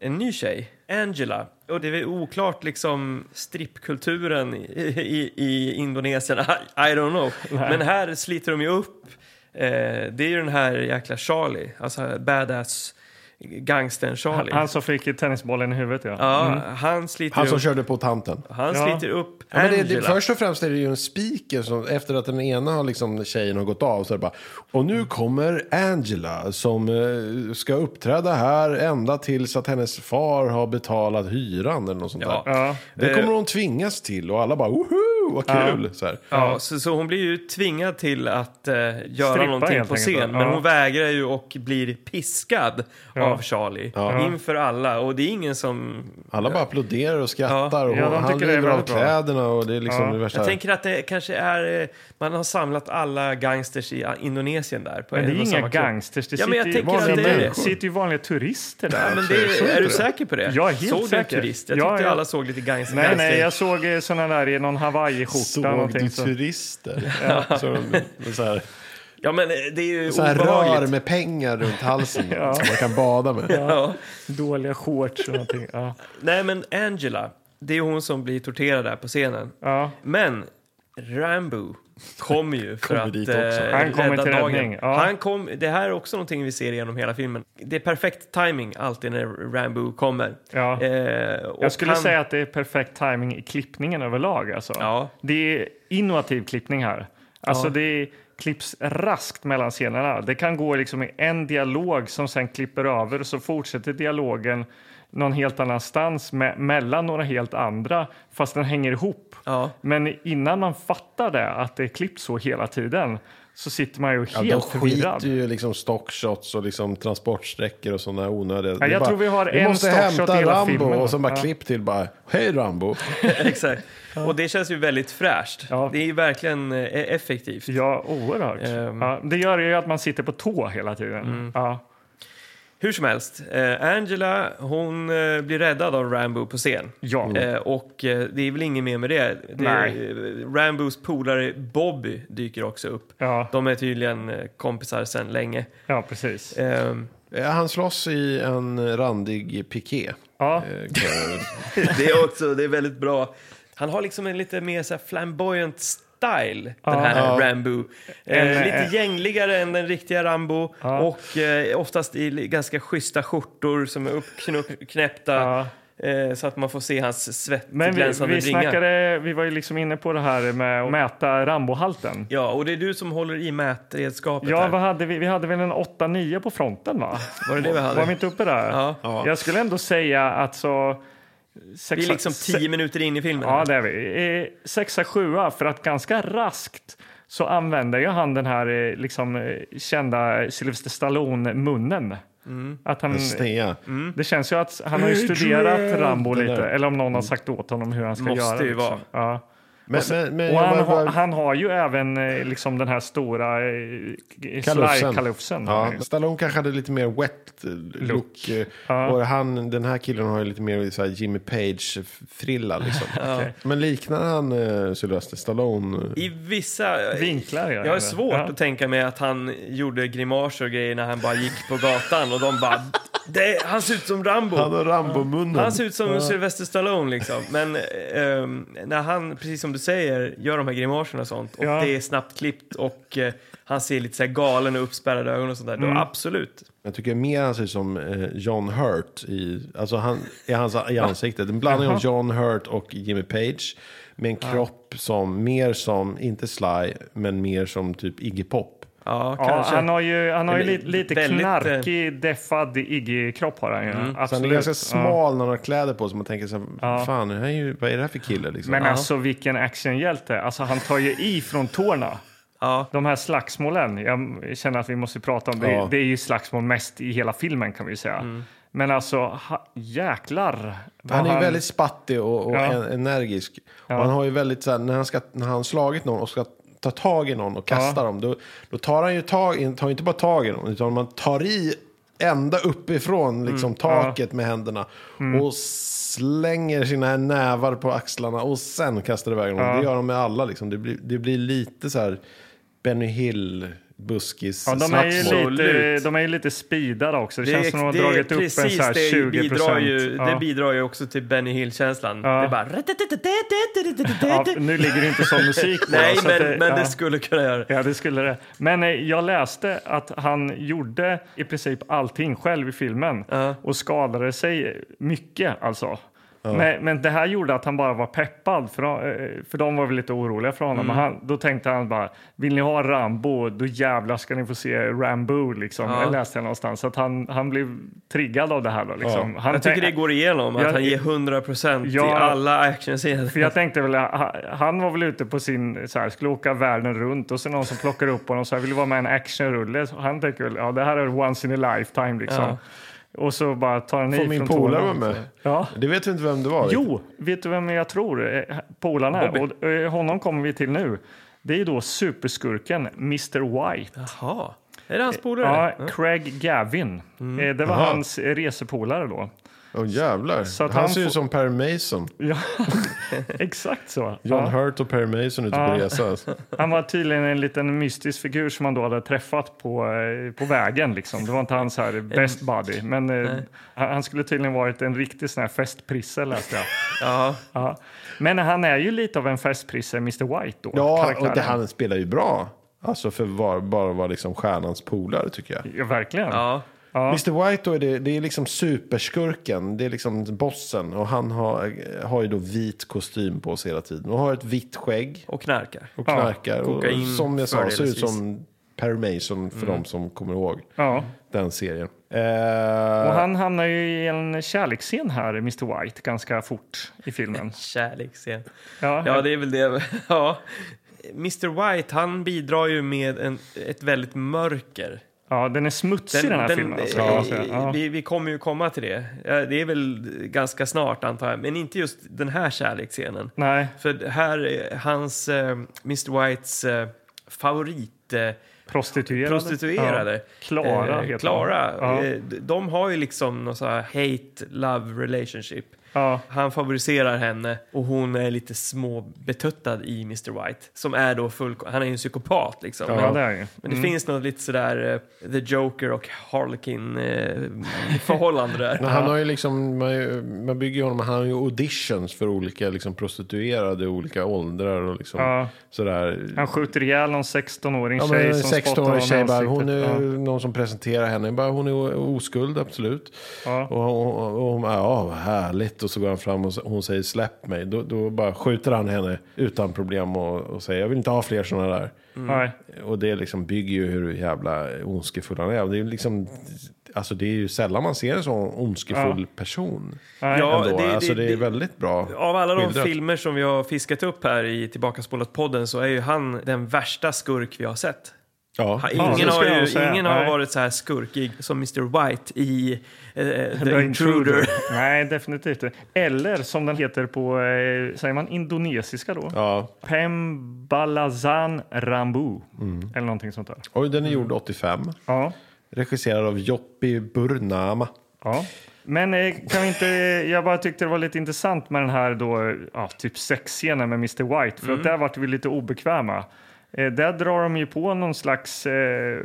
A: en ny tjej, Angela. Och det är oklart liksom strippkulturen i, i, i Indonesien. I, I don't know. Men här sliter de ju upp. Eh, det är ju den här jäkla Charlie, alltså badass gangstern Charlie.
C: Han som fick tennisbollen i huvudet, ja.
A: ja, han sliter
B: Han som
A: upp,
B: körde på tanten.
A: han
C: Ja.
A: sliter upp
B: Ja, men det, det, först och främst är det ju en speaker som efter att den ena har liksom, tjejen har gått av så är det bara Och nu kommer Angela som eh, ska uppträda här ända tills att hennes far har betalat hyran eller något sånt
A: Ja.
B: där.
C: Ja.
B: Det kommer
A: Eh.
B: hon tvingas till och alla bara woho, vad kul! Så här.
A: Ja, så, så hon blir ju tvingad till att eh, göra
C: Strippa
A: någonting på scen.
C: ja.
A: Men hon vägrar ju och blir piskad
C: Ja.
A: av Charlie inför alla. Och det är ingen som...
B: Alla bara applåderar och skrattar och
C: Ja, de
B: han river av kläderna och det är liksom
C: Ja.
B: det värsta.
A: Jag tänker att det kanske är... eh, Man har samlat alla gangsters i Indonesien där. På
C: Men det är inga gangsters. Det
A: Ja, men jag
C: sitter, ju vanliga,
B: det är det.
C: sitter ju vanliga turister där.
A: Ja, men
C: Såg
A: är
C: du
A: du säker på det?
C: Jag är helt
A: såg du
C: säker.
A: en turist? Jag
C: Ja,
A: tyckte
C: ja.
A: alla såg lite gangster.
C: Nej, nej, jag såg eh, såna där i någon hawaiiskjorta.
B: Såg du
C: så.
B: turister? så, de- så här,
A: Ja, men eh, det är ju
B: så här rör
A: obehagligt.
B: med pengar runt halsen som man kan bada med.
A: Ja.
C: Dåliga shorts och någonting. Ja.
A: Nej, men Angela, det är hon som blir torterad där på scenen.
C: Ja.
A: Men Rambo kommer ju för
B: Kommer
A: att
B: dit också.
A: eh,
C: Han kommer
A: rädda
C: till
A: dagen.
C: räddning, ja.
A: Han kom, det här är också någonting vi ser genom hela filmen. Det är perfekt timing alltid när Rambo kommer.
C: Ja.
A: Eh, och
C: Jag skulle
A: han,
C: säga att det är perfekt timing i klippningen överlag. Alltså.
A: Ja.
C: Det är innovativ klippning här. Alltså
A: Ja.
C: det klipps raskt mellan scenerna. Det kan gå liksom i en dialog som sen klipper över och så fortsätter dialogen någon helt annanstans med, mellan några helt andra fast den hänger ihop.
A: Ja.
C: Men innan man fattar det, att det är klippt så hela tiden, så sitter man ju
B: Ja,
C: helt
B: de
C: förvirrad.
B: skiter ju liksom stockshots och liksom transportsträckor och sådana onödiga. Det är
C: jag tror vi har
B: vi
C: en
B: måste
C: stockshot
B: hämta
C: i hela
B: Rambo
C: filmen.
B: och så bara
C: Ja.
B: klipp till bara Hej Rambo!
A: Exakt. Och det känns ju väldigt fräscht.
C: Ja.
A: Det är ju verkligen eh, effektivt.
C: Ja, oerhört.
A: Ehm.
C: Ja, det gör ju att man sitter på tå hela tiden.
A: Mm.
C: Ja.
A: Hur som helst, eh, Angela hon eh, blir räddad av Rambo på scen.
C: Ja.
A: Eh, och eh, det är väl inget mer med det. det
C: Nej.
A: eh, Rambos polare Bobby dyker också upp.
C: Ja.
A: De är tydligen eh, kompisar sedan länge.
C: ja, precis.
A: Ehm,
B: Eh, Han slåss i en randig piké.
C: Ja.
B: Eh,
A: det är också det är väldigt bra. Han har liksom en lite mer så här flamboyant style, den här
B: Ja.
A: Rambo. Eh,
C: En,
A: lite
C: eh,
A: gängligare än den riktiga Rambo.
C: Ja.
A: Och eh, oftast i ganska schyssta skjortor som är uppknäppta.
C: Ja.
A: Eh, så att man får se hans
C: Men vi,
A: svettglänsande
C: vi,
A: ringar.
C: snackade, vi var ju liksom inne på det här med att mäta Rambohalten.
A: Ja, och det är du som håller i mätredskapet
C: Ja,
A: här.
C: vad hade vi? Vi hade väl en 8-9 på fronten, va?
A: Var det det vi hade?
C: Var vi inte uppe där?
A: Ja.
B: Ja.
C: Jag skulle ändå säga att så...
A: Vi
C: Sexa,
A: är liksom tio minuter in i filmen.
C: Ja, det är vi. Sexa, sjua, för att ganska raskt så använder ju han den här eh, liksom, eh, kända Sylvester Stallone-munnen. Att han,
B: snea.
C: det känns ju att han har ju studerat Rambo lite, eller om någon har sagt åt honom hur han ska
A: Måste
C: göra.
A: ju
C: liksom.
A: vara.
C: Ja.
B: Men, men, men
C: Och
B: jag
C: han,
B: bara-
C: han har ju även eh, liksom den här stora eh,
B: Kalufsen.
C: slide-kalufsen.
B: Ja, Stallone kanske hade lite mer wet eh, look. eh,
C: Ja.
B: Och han, den här killen har ju lite mer så här Jimmy Page-frilla. Liksom. Men liknar han uh, Sylvester Stallone?
A: I vissa...
C: Vinklar gör
A: Jag har
C: det.
A: svårt
C: Ja.
A: att tänka mig att han gjorde grimaser och grejer när han bara gick på gatan och de bara... Det, han ser ut som Rambo.
B: Han har Rambo-munnen.
A: Han ser ut som Sylvester Stallone liksom. Men ehm, när han, precis som du du säger, gör de här grimaserna och sånt och
C: Ja.
A: det är snabbt klippt och eh, han ser lite så här galen och uppspärrade ögon och sånt där,
C: Mm.
A: då absolut.
B: Jag tycker mer han ser ut som eh, John Hurt i, alltså han, i, hans, i ansiktet. En blandning av John Hurt och Jimmy Page. Med en kropp som mer som, inte Sly, men mer som typ Iggy Pop.
A: Ja,
C: Ja, han har ju, han har ju
A: Eller
C: lite,
A: väldigt, eh,
C: knarkig, deffad Iggy-kropp har han ju.
B: Så han är ganska
C: Ja.
B: smal när han har kläder på sig. Man tänker så här,
C: Ja.
B: fan, är ju, vad är det här för kille liksom?
C: Men alltså vilken actionhjälte. Alltså han tar ju i från tårna.
A: Ja.
C: De här slagsmålen, jag känner att vi måste prata om det.
B: Ja.
C: Det är ju slagsmål mest i hela filmen kan vi säga. Men alltså, ha, jäklar.
B: Han är ju väldigt spattig och, och
C: Ja.
B: en, energisk. Och han har ju väldigt så här, när han, ska, när han slagit någon och ska ta tag i någon och kasta
C: Ja.
B: dem. Då, då tar han ju tag, tar inte bara tag i någon, utan man tar i ända uppifrån liksom, taket med händerna. Och slänger sina nävar på axlarna och sen kastar iväg någon.
C: Ja.
B: Det gör de med alla. Liksom. Det, blir, det blir lite så här Benny Hill buskis
C: Ja, de, är ju lite, de är ju lite speedade också. Det,
A: Det,
C: känns som
A: är-
C: de har
A: det
C: dragit upp en så här
A: det
C: 20
A: bidrar ju,
C: ja.
A: Det bidrar ju också till Benny Hill-känslan.
C: Ja.
A: Det är bara...
C: ja, nu ligger det inte sån musik på.
A: Nej,
C: så att
A: men, men
C: ja.
A: det skulle kunna göra.
C: Ja, det skulle det. Men eh, jag läste att han gjorde i princip allting själv i filmen
A: Ja.
C: och skadade sig mycket alltså. Men, men det här gjorde att han bara var peppad, för de, eh, för de var väl lite oroliga för honom.
A: Mm.
C: Men han, då tänkte han bara, vill ni ha Rambo, då jävlar ska ni få se Rambo. Liksom.
A: Ja.
C: Jag läste det någonstans. Så att han, han blev triggad av det här. Då, liksom. han
A: Jag tycker det går igenom, att
C: Ja,
A: han ger 100%
C: Ja.
A: till alla actionscener.
C: För jag tänkte väl, ha- han var väl ute på sin, så här, skulle åka världen runt och så någon som plockar upp honom och så här, vill vara med i en actionrulle. Han tänker väl, ja det här är once in a lifetime liksom. Och så bara tar han
B: Får
C: i
B: min
C: från
B: polare vara med?
C: Ja.
B: Det vet vi inte vem det var.
C: Jo, vet du vem jag tror eh, polarna är? Och eh, honom kommer vi till nu. Det är då superskurken Mr White.
A: Jaha, är det hans polare?
C: Ja, Craig Gavin. Eh, Det var
B: Jaha.
C: hans eh, resepolare då.
B: Åh jävlar.
C: Så att
B: han,
C: han
B: ser ut
C: får-
B: som Perry Mason.
C: Ja, exakt så.
B: John
C: Ja.
B: Hurt och Perry Mason ute
C: Ja.
B: på resa. alltså.
C: Han var tydligen en liten mystisk figur som man då hade träffat på, eh, på vägen. Liksom. Det var inte hans här best buddy. Men eh, han skulle tydligen varit en riktig sån här festprisse läste jag.
A: Ja,
C: Ja. Men han är ju lite av en festprisse, Mr White då.
B: Ja, och det, han spelar ju bra. Alltså för var, bara vara liksom stjärnans polare tycker jag.
C: Ja, verkligen.
A: ja.
B: Mr White då är det, det är liksom superskurken. Det är liksom bossen. Och han har, har ju då vit kostym på sig hela tiden. Och har ett vitt skägg.
A: Och knarkar.
B: Och knarkar. och
A: kokain
B: som jag sa, ser ut som Perry Mason för de som kommer ihåg
C: Ja.
B: den serien.
C: Och
B: Eh,
C: han hamnar ju i en kärleksscen här, Mr White, ganska fort i filmen.
A: Kärleksscen.
C: Ja,
A: Ja, det är väl det. Ja. Mr White, han bidrar ju med en, ett väldigt mörker.
C: Ja den är smutsig den, här filmen. Alltså, säga. Ja.
A: vi, vi kommer ju komma till det. Ja, Det är väl ganska snart antar jag, men inte just den här kärleksscenen.
C: Nej,
A: För här är hans, eh, Mr Whites eh, favorit eh,
C: prostituerade.
A: prostituerade.
C: Ja. Klara
A: Klara.
C: Ja.
A: De har ju liksom någon sån här hate-love relationship.
C: Ja.
A: Han favoriserar henne och hon är lite småbetuttad i Mr White. Som är då full... Han är ju en psykopat liksom.
C: Ja,
A: men,
C: det är ju.
A: men det finns något lite sådär eh, The Joker och Harlequin eh, förhållande där.
B: Men han har ju liksom, man, man bygger ju honom, han har ju auditions för olika liksom, prostituerade i olika åldrar och liksom
C: Ja.
B: sådär.
C: Han skjuter ihjäl någon 16-åring
B: Ja,
C: tjej som spottar
B: 16-årig
C: honom i
B: tjej, bara,
C: ansiktet.
B: hon är
C: Ja.
B: någon som presenterar henne, bara, hon är oskuld absolut.
C: Ja.
B: Och, och, och hon bara, ja vad härligt. Och så går han fram och hon säger släpp mig. Då, då bara skjuter han henne utan problem och, och säger jag vill inte ha fler sådana där.
C: Nej.
B: Och det liksom bygger ju hur jävla ondskefull han är. Det är, ju liksom, alltså det är ju sällan man ser en sån ondskefull person.
C: Nej.
A: Ja,
B: Ändå.
A: det- det-
B: alltså det är
A: det-
B: väldigt bra.
A: Av alla de
B: skildrat.
A: filmer som vi har fiskat upp här i Tillbakaspolat-podden så är ju han den värsta skurk vi har sett.
B: Ja,
A: Ingen,
C: ska
A: har, ju, ingen har varit så här skurkig som Mr White i The,
C: The
A: Intruder.
C: Nej, definitivt inte. Eller som den heter på, eh, säger man indonesiska då?
B: ja.
C: Pembalazan Rambu.
B: Mm.
C: Eller någonting sånt där.
B: Och den är gjord 85.
C: Ja.
B: Regisserad av Joppi Burnama.
C: Ja. Men eh, kan vi inte, jag bara tyckte det var lite intressant med den här då, ja, typ sexscenen med Mr White. För att där vart vi lite obekväma. Eh, där drar de ju på någon slags eh,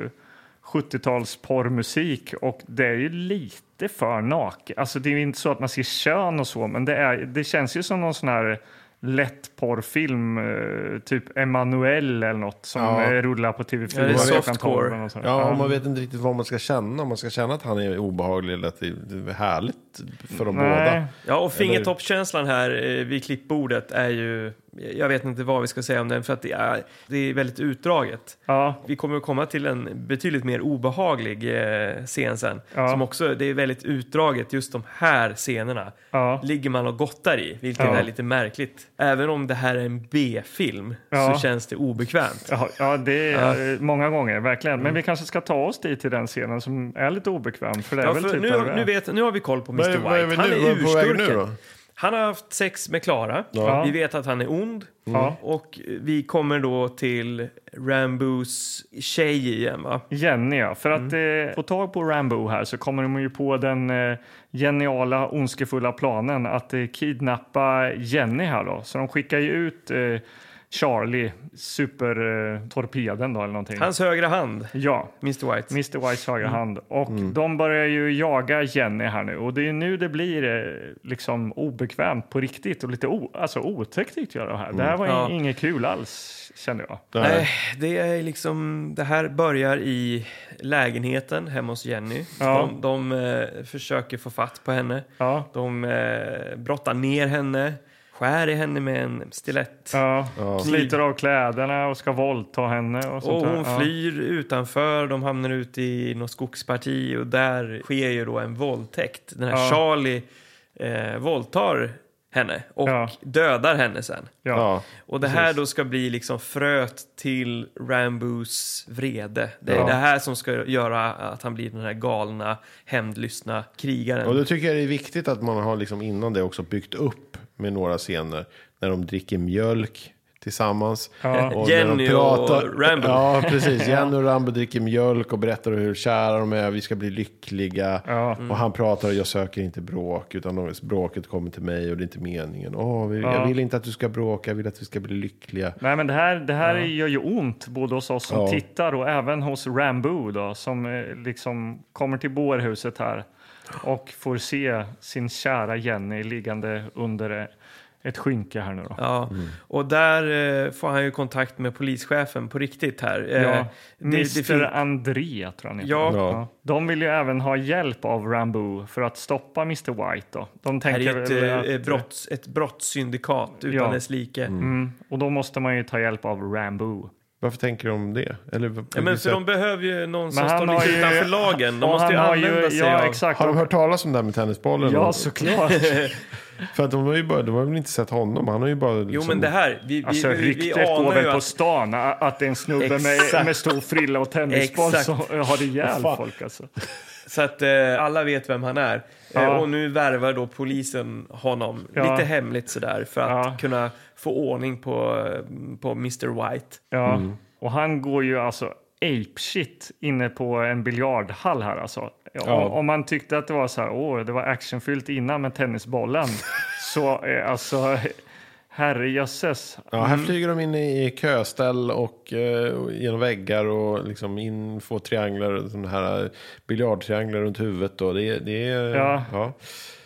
C: 70-tals porrmusik och det är ju lite för naket. Alltså det är ju inte så att man ser kön och så, men det, är, det känns ju som någon sån här lättporrfilm, eh, typ Emanuel eller något som
B: Ja.
C: eh, rullar på TV4
A: Ja, det är softcore.
C: 12 och så.
B: Ja, och man vet inte riktigt vad man ska känna. Om man ska känna att han är obehaglig eller att det är härligt för dem
C: Nej.
B: båda.
A: Ja, och fingertoppskänslan här eh, vid klippbordet är ju... Jag vet inte vad vi ska säga om den, för att det är, det är väldigt utdraget.
C: Ja,
A: Vi kommer att komma till en betydligt mer obehaglig eh, scen sen.
C: Ja.
A: Som också, det är väldigt utdraget, just de här scenerna.
C: ja.
A: Ligger man och gottar i, vilket
C: Ja.
A: är lite märkligt. Även om det här är en B-film
C: Ja.
A: så känns det obekvämt.
C: Ja, ja, det är många gånger, verkligen. Men vi kanske ska ta oss dit till den scenen som är lite obekväm. För det är
A: Ja,
C: väl
A: för
C: typ
A: nu, vet, har vi koll på Mr.
B: Vad är, är
A: White. Han är urskurken. Han har haft sex med Klara.
C: Ja.
A: Vi vet att han är ond.
C: Ja.
A: Och vi kommer då till Rambos tjej igen, va?
C: Jenny, ja. För att
A: Mm.
C: eh, få tag på Rambo här så kommer de ju på den eh, geniala, ondskefulla planen att eh, kidnappa Jenny här då. Så de skickar ju ut eh, Charlie, supertorpeden då eller någonting.
A: Hans högra hand,
C: Ja,
A: Mr. White.
C: Mr. Whites högra
A: Mm.
C: hand. Och de börjar ju jaga Jenny här nu. Och det är nu det blir eh, liksom obekvämt på riktigt och lite o- alltså, otäckt tyckte jag det här. Det här var
A: Ja.
C: inget kul alls kände jag.
A: Nej, det är liksom... Det här börjar i lägenheten hemma hos Jenny.
C: Ja.
A: De, de eh, försöker få fatt på henne.
C: Ja,
A: De eh, brottar ner henne, skär i henne med en stilett.
C: ja. Sliter av kläderna och ska våldta henne och sånt
A: Och
C: där.
A: hon
C: Ja.
A: flyr utanför, de hamnar ute i något skogsparti och där sker ju då en våldtäkt. Den här
C: Ja.
A: Charlie eh, våldtar henne och
C: Ja.
A: dödar henne sen.
C: Ja.
B: Ja.
A: Och det här då ska bli liksom fröet till Rambos vrede. Det är
B: Ja.
A: det här som ska göra att han blir den här galna, hämndlystna krigaren.
B: Och då tycker jag det är viktigt att man har liksom innan det också byggt upp med några scener. När de dricker mjölk tillsammans.
C: Ja.
B: Och
A: Jenny
B: de
A: och Rambo.
B: Ja, precis. Jenny och Rambo dricker mjölk och berättar hur kära de är. Vi ska bli lyckliga.
C: Ja.
B: Och han pratar jag söker inte bråk. Utan bråket kommer till mig och det är inte meningen. Åh, vi, Jag
C: Ja.
B: vill inte att du ska bråka. Jag vill att vi ska bli lyckliga.
C: Nej, men det här, det här gör ju ont både hos oss som
B: Ja.
C: tittar och även hos Rambo då, som eh, liksom kommer till bårhuset här och får se sin kära Jenny liggande under ett skynke här nu då.
A: Ja, och där eh, får han ju kontakt med polischefen på riktigt här. Eh,
C: Ja,
A: det- det
C: Mr
A: fin-
C: André tror jag han heter.
A: Ja.
B: Ja.
C: De vill ju även ha hjälp av Rambo för att stoppa Mr White. Då. De
A: Det
C: tänker
A: är ett, eh,
C: att-
A: ett, brotts, ett brottssyndikat utan
C: Ja.
A: dess like.
C: Mm, och då måste man ju ta hjälp av Rambo.
B: Varför tänker de det? Eller,
A: Ja, men för de behöver ju någon som
C: Men han
A: står
C: har
A: lite
C: ju-
A: utanför lagen. De måste ju använda sig
C: ja,
A: av...
C: Exakt.
B: Har de hört talas om det här med tennisbollen?
C: Ja, såklart.
B: För att de har ju bara, de har väl inte sett honom. Han har ju bara...
A: Jo,
B: Liksom,
A: men det här, vi, vi,
C: Alltså,
A: vi, vi
C: ryktet går
A: anar
C: väl
A: ju
C: på
A: att...
C: stan att det är en snubbe med, med stor frilla och tennisboll som har ihjäl folk. Alltså.
A: Så att eh, alla vet vem han är.
C: Ja.
A: Eh, och nu värvar då polisen honom
C: Ja.
A: lite hemligt sådär för att
C: Ja.
A: kunna få ordning på, eh, på Mr White.
C: Ja.
B: Mm.
C: Och han går ju alltså apeshit inne på en biljardhall här alltså.
B: Ja.
C: Om man tyckte att det var så här, åh, det var actionfyllt innan med tennisbollen. så eh, alltså, herrejösses.
B: Ja, här flyger de in i köställ och eh, genom väggar och liksom in få trianglar, sådana här biljardtrianglar runt huvudet. Då. Det, är- det är...
C: Ja.
B: ja.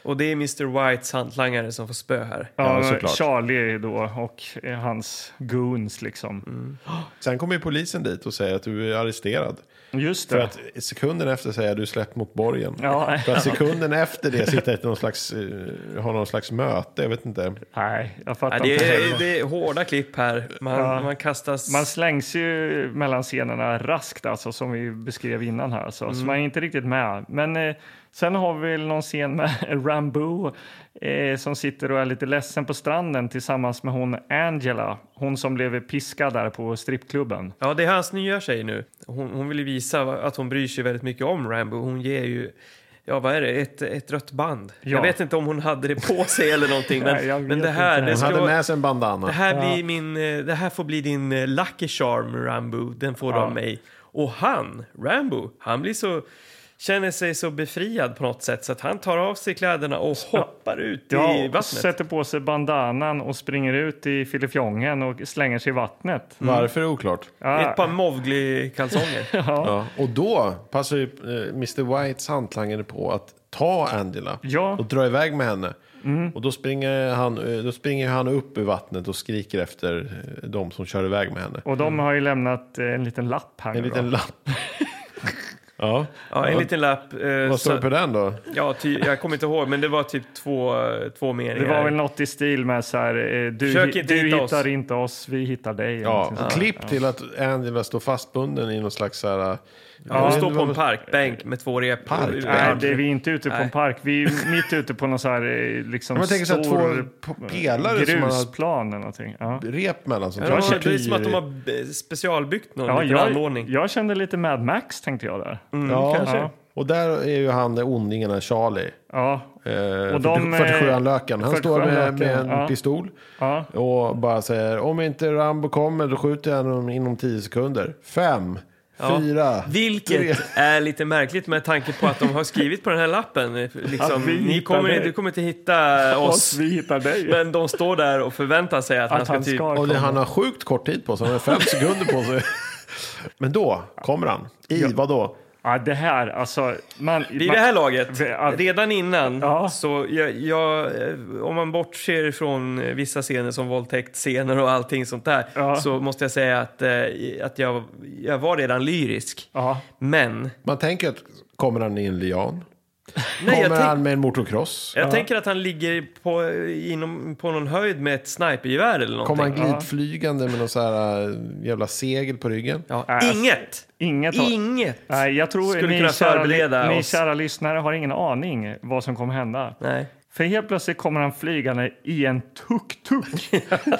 A: Och det är Mr Whites hantlangare som får spö här.
B: Ja,
C: Ja,
B: såklart.
C: Charlie då och hans goons liksom.
B: Mm. Sen kommer ju polisen dit och säger att du är arresterad.
C: Just
B: För
C: det.
B: att sekunden efter säger du släppt mot borgen.
C: Ja,
B: För att sekunden efter det sitter ett någon slags, eh, har någon slags möte, jag vet inte.
C: nej, jag fattar
A: Ja, det,
C: inte
A: är,
C: heller.
A: det är hårda klipp här. Man,
C: Ja.
A: man kastas...
C: Man slängs ju mellan scenerna raskt, alltså, som vi beskrev innan här. Alltså. Så man är inte riktigt med. Men eh, sen har vi väl någon scen med Rambo eh, som sitter och är lite ledsen på stranden tillsammans med hon Angela. Hon som blev piskad där på strippklubben.
A: Ja, det är hans nya tjej nu. Hon, hon vill ju visa att hon bryr sig väldigt mycket om Rambo. Hon ger ju, ja vad är det, ett, ett rött band.
C: Ja.
A: Jag vet inte om hon hade det på sig eller någonting, men,
C: jag
A: men det här,
C: inte.
A: det,
B: Hon hade med sig en bandana.
A: det, här blir min, eh, det här får bli din eh, lucky charm, Rambo. Den får du
C: Ja.
A: av mig. Och han, Rambo, han blir så känner sig så befriad på något sätt så att han tar av sig kläderna och hoppar ut
C: Ja,
A: i vattnet.
C: sätter på sig bandanan och springer ut i filifjongen och slänger sig i vattnet.
B: Varför är oklart.
C: Ja,
A: Ett par Mowgli-kalsonger.
B: Ja. Och då passar ju eh, Mr Whites hantlangare på att ta Angela
C: Ja.
B: och dra iväg med henne. Och då springer, han, eh, då springer han upp ur vattnet och skriker efter eh, de som kör iväg med henne.
C: Och de har ju lämnat en liten lapp här
B: En
C: nu
B: liten
C: då.
B: lapp. ja,
A: Ja, en liten lapp. eh,
B: vad står det på den då?
A: Ja, ty, jag kommer inte ihåg, men det var typ två, två meningar.
C: Det var väl något i stil med så här, eh, du,
A: Försök inte
C: du
A: hitta
C: hittar
A: oss.
C: inte oss, vi hittar dig.
B: Ja,
C: sånt.
B: klipp till att Angela står fastbunden i någon slags så här...
A: Ja, står på en parkbänk med två rep.
B: Park?
C: Nej, det är vi är inte ute på en park. Vi är mitt ute på någon så här, eh, liksom
B: Jag tänker så här,
C: stor
B: två pelare som
C: grusplan eller någonting. Ja.
B: Rep mellan sånt.
A: Ja, det är som att de har specialbyggt någon
C: Ja,
A: liten
C: jag,
A: anordning.
C: jag kände lite Mad Max tänkte jag där.
B: ja,
A: kanske.
C: Ja.
B: Och där är ju han, ondingen, Charlie.
C: Ja,
B: Eh,
C: Och de,
B: 47 löken. Han
C: 47
B: står med,
C: löken,
B: med en
C: ja.
B: pistol
C: ja.
B: och bara säger om inte Rambo kommer då skjuter jag honom inom 10 sekunder. Fem,
A: Ja.
B: fyra,
A: Vilket
B: tre.
A: är lite märkligt med tanke på att de har skrivit på den här lappen. Liksom, ni kommer,
C: dig.
A: du kommer inte hitta
C: Oss, vi hittar dig.
A: Men de står där och förväntar sig att, han
C: Att
A: ska
C: han
A: typ...
C: ska
B: Och det, han har sjukt kort tid på sig, han har fem sekunder på sig. Men då kommer han. I vad då?
C: Ja, det här, alltså... Man,
A: Vid
C: man,
A: det här laget, redan innan,
C: Ja.
A: så jag, jag, eh, om man bortser från eh, vissa scener som våldtäktsscener och allting sånt där,
C: Ja.
A: så måste jag säga att, eh, att jag, jag var redan lyrisk.
C: Ja,
A: Men,
B: Man tänker att kommer han i en lian?
A: Nej, jag,
B: Kommer
A: tänk,
B: han med en motocross?
A: jag tänker att han ligger på, inom, på någon höjd med ett snipergevär eller
B: Kommer
A: någonting.
B: han glidflygande med någon så här äh, jävla segel på ryggen?
A: Ja,
C: Äh,
A: inget!
C: inget har-
A: Inget!
C: Nej, jag tror
A: Skulle
C: ni,
A: kunna
C: kära, ni
A: oss.
C: kära lyssnare har ingen aning vad som kommer hända.
A: Nej.
C: För helt plötsligt kommer han flygande i en tuk-tuk.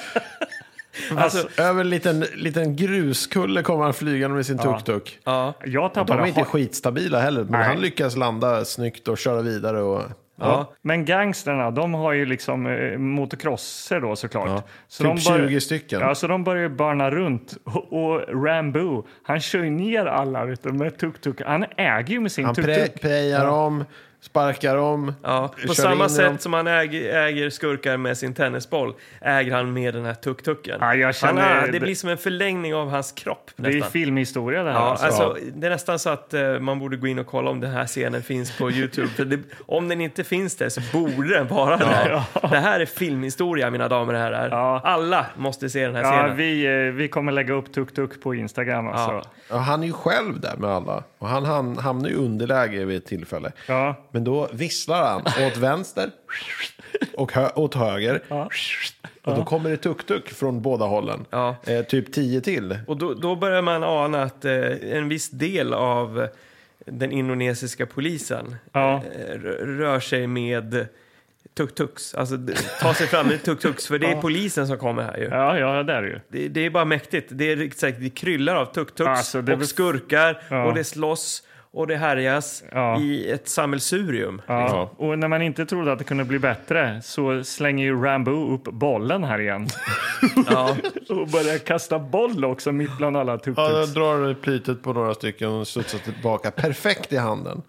C: alltså,
B: Över en liten, liten gruskulle kommer han flygande med sin tuk-tuk.
A: Ja.
C: jag
B: De är inte
C: ha-
B: skitstabila heller, men
C: Nej.
B: han lyckas landa snyggt och köra vidare. Och,
A: Ja.
C: Men gangsterna, de har ju liksom eh, motocrosser då såklart.
B: ja.
C: Så
B: typ
C: de bör-
B: 20 stycken.
C: Ja, så de börjar ju börna runt. Och, och Rambo, han kör ju ner alla vet du, med tuk-tuk. Han äger ju med sin
B: Han pre-
C: tuk-tuk.
B: prejar om, sparkar om.
A: Ja,
B: kör
A: på samma sätt
B: dem.
A: som han äger, äger skurkar med sin tennisboll äger han med den här tuk-tuken.
C: Ja, jag känner-
A: han är, det blir som en förlängning av hans kropp
C: Det är
A: nästan.
C: filmhistoria det här.
A: Ja,
C: alltså.
A: alltså, det är nästan så att eh, man borde gå in och kolla om den här scenen finns på Youtube. För det, om den inte finns där så borde den vara där. Det här är filmhistoria, mina damer och herrar.
C: Ja.
A: Alla måste se den här
C: Ja,
A: scenen.
C: vi, eh, vi kommer lägga upp tuk-tuk på Instagram. Alltså.
A: Ja.
B: Ja, han är ju själv där med alla. Och han, han hamnar i underläge vid ett tillfälle.
C: Ja.
B: Men då visslar han åt vänster och hö- åt höger. Och då kommer det tuk-tuk från båda hållen.
A: Ja.
B: Eh, typ tio till.
A: Och då, då börjar man ana att eh, en viss del av den indonesiska polisen
C: Ja.
A: eh, rör sig med tuk-tuks. Alltså ta sig fram med tuk-tuks, för det är polisen som kommer här ju.
C: Ja, ja, det är det ju.
A: Det, det är bara mäktigt. Det är riktigt säkert, det kryllar av tuk-tuks
C: Alltså,
A: och skurkar
C: Ja.
A: och det slåss och det härjas
C: Ja.
A: i ett sammelsurium.
C: Ja. Och när man inte trodde att det kunde bli bättre så slänger ju Rambo upp bollen här igen.
A: Ja.
C: och börjar kasta boll också mitt bland alla
B: Ja,
C: tuk-tuks.
B: jag drar plytet på några stycken och studsar tillbaka perfekt i handen.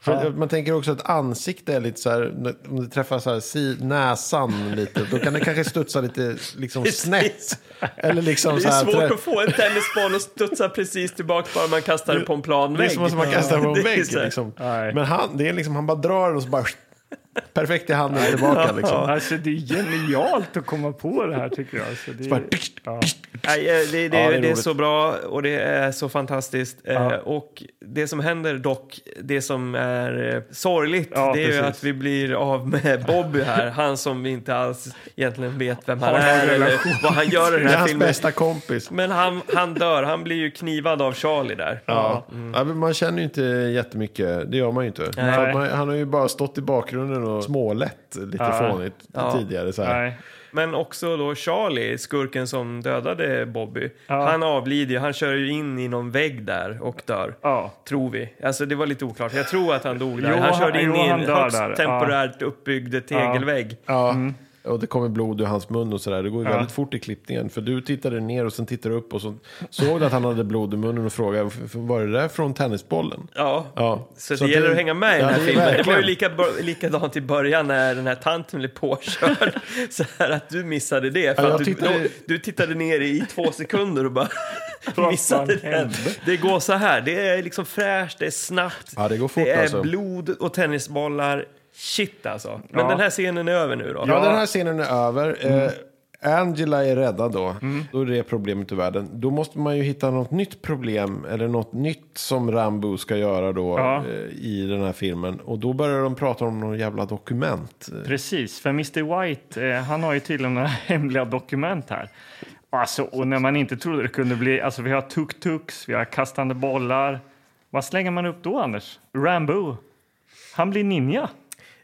B: För Man tänker också att ansikte är lite så här, om det träffar så här, si, näsan lite, då kan det kanske studsa lite liksom snett. Eller liksom
A: Det
B: så
A: är
B: här,
A: svårt
B: trä-
A: att få en tennisboll att studsa precis tillbaka bara man kastar den på en plan
B: Det är
A: vägg.
B: som att man kastar på en vägg.
A: här-
B: Liksom. Men han, det är liksom, han bara drar den och så bara perfekt i handen tillbaka. Liksom.
C: Alltså det är genialt att komma på det här tycker jag. Alltså, det är, ja.
A: Nej, eh, det, det,
B: Ja, det är
A: det är så bra och det är så fantastiskt. Eh,
C: Ja.
A: Och det som händer dock, det som är eh, sorgligt,
C: Ja,
A: det är ju att vi blir av med Bobby här. Han som vi inte alls egentligen vet vem han är eller vad han gör i
B: Det
A: den
B: är
A: här
B: hans
A: filmen.
B: bästa kompis.
A: Men han, han dör, han blir ju knivad av Charlie där.
B: Ja. Ja, men man känner ju inte jättemycket, det gör man ju inte. Man, han har ju bara stått i bakgrunden och smålett lite
C: Ja.
B: fånigt
A: Ja.
B: tidigare. Så här.
C: Nej.
A: Men också då Charlie, skurken som dödade Bobby.
C: Ja.
A: Han avlider han kör ju in i någon vägg där och dör.
C: Ja.
A: Tror vi. Alltså det var lite oklart. Jag tror att han dog där.
C: Jo,
A: han körde in
C: jo,
A: i en högst temporärt uppbyggd tegelvägg.
B: Ja. Och det kommer blod ur hans mun och sådär. Det går ju väldigt fort i klippningen. För du tittade ner och sen tittade du upp och så såg du att han hade blod i munnen och frågade "F- var det där från tennisbollen?
A: Ja.
B: Ja.
A: Så,
B: Så
A: det gäller att hänga med i
B: Ja,
A: den här filmen. Det var ju
B: verkligen.
A: lika, likadant i början när den här tanten blev påkörd. så här att du missade det. För
B: Ja,
A: att du,
B: tittade-
A: då, du tittade ner i två sekunder och bara... Missade den. Det går så här. Det är liksom fräscht, det är snabbt.
B: Ja, det
A: det är
B: alltså.
A: blod och tennisbollar. Shit alltså. Men
C: Ja.
A: den här scenen är över nu då.
B: Ja, den här scenen är över. Eh, Angela är räddad då.
A: Mm.
B: Då är det problemet i världen. Då måste man ju hitta något nytt problem eller något nytt som Rambo ska göra då
C: Ja.
B: eh, i den här filmen. Och då börjar de prata om någon jävla dokument.
C: Precis, för Mr White, eh, han har ju tydligen några hemliga dokument här. Alltså, och när man inte trodde det kunde bli, alltså vi har tuk-tuks, vi har kastande bollar. Vad slänger man upp då, Anders? Rambo. Han blir ninja.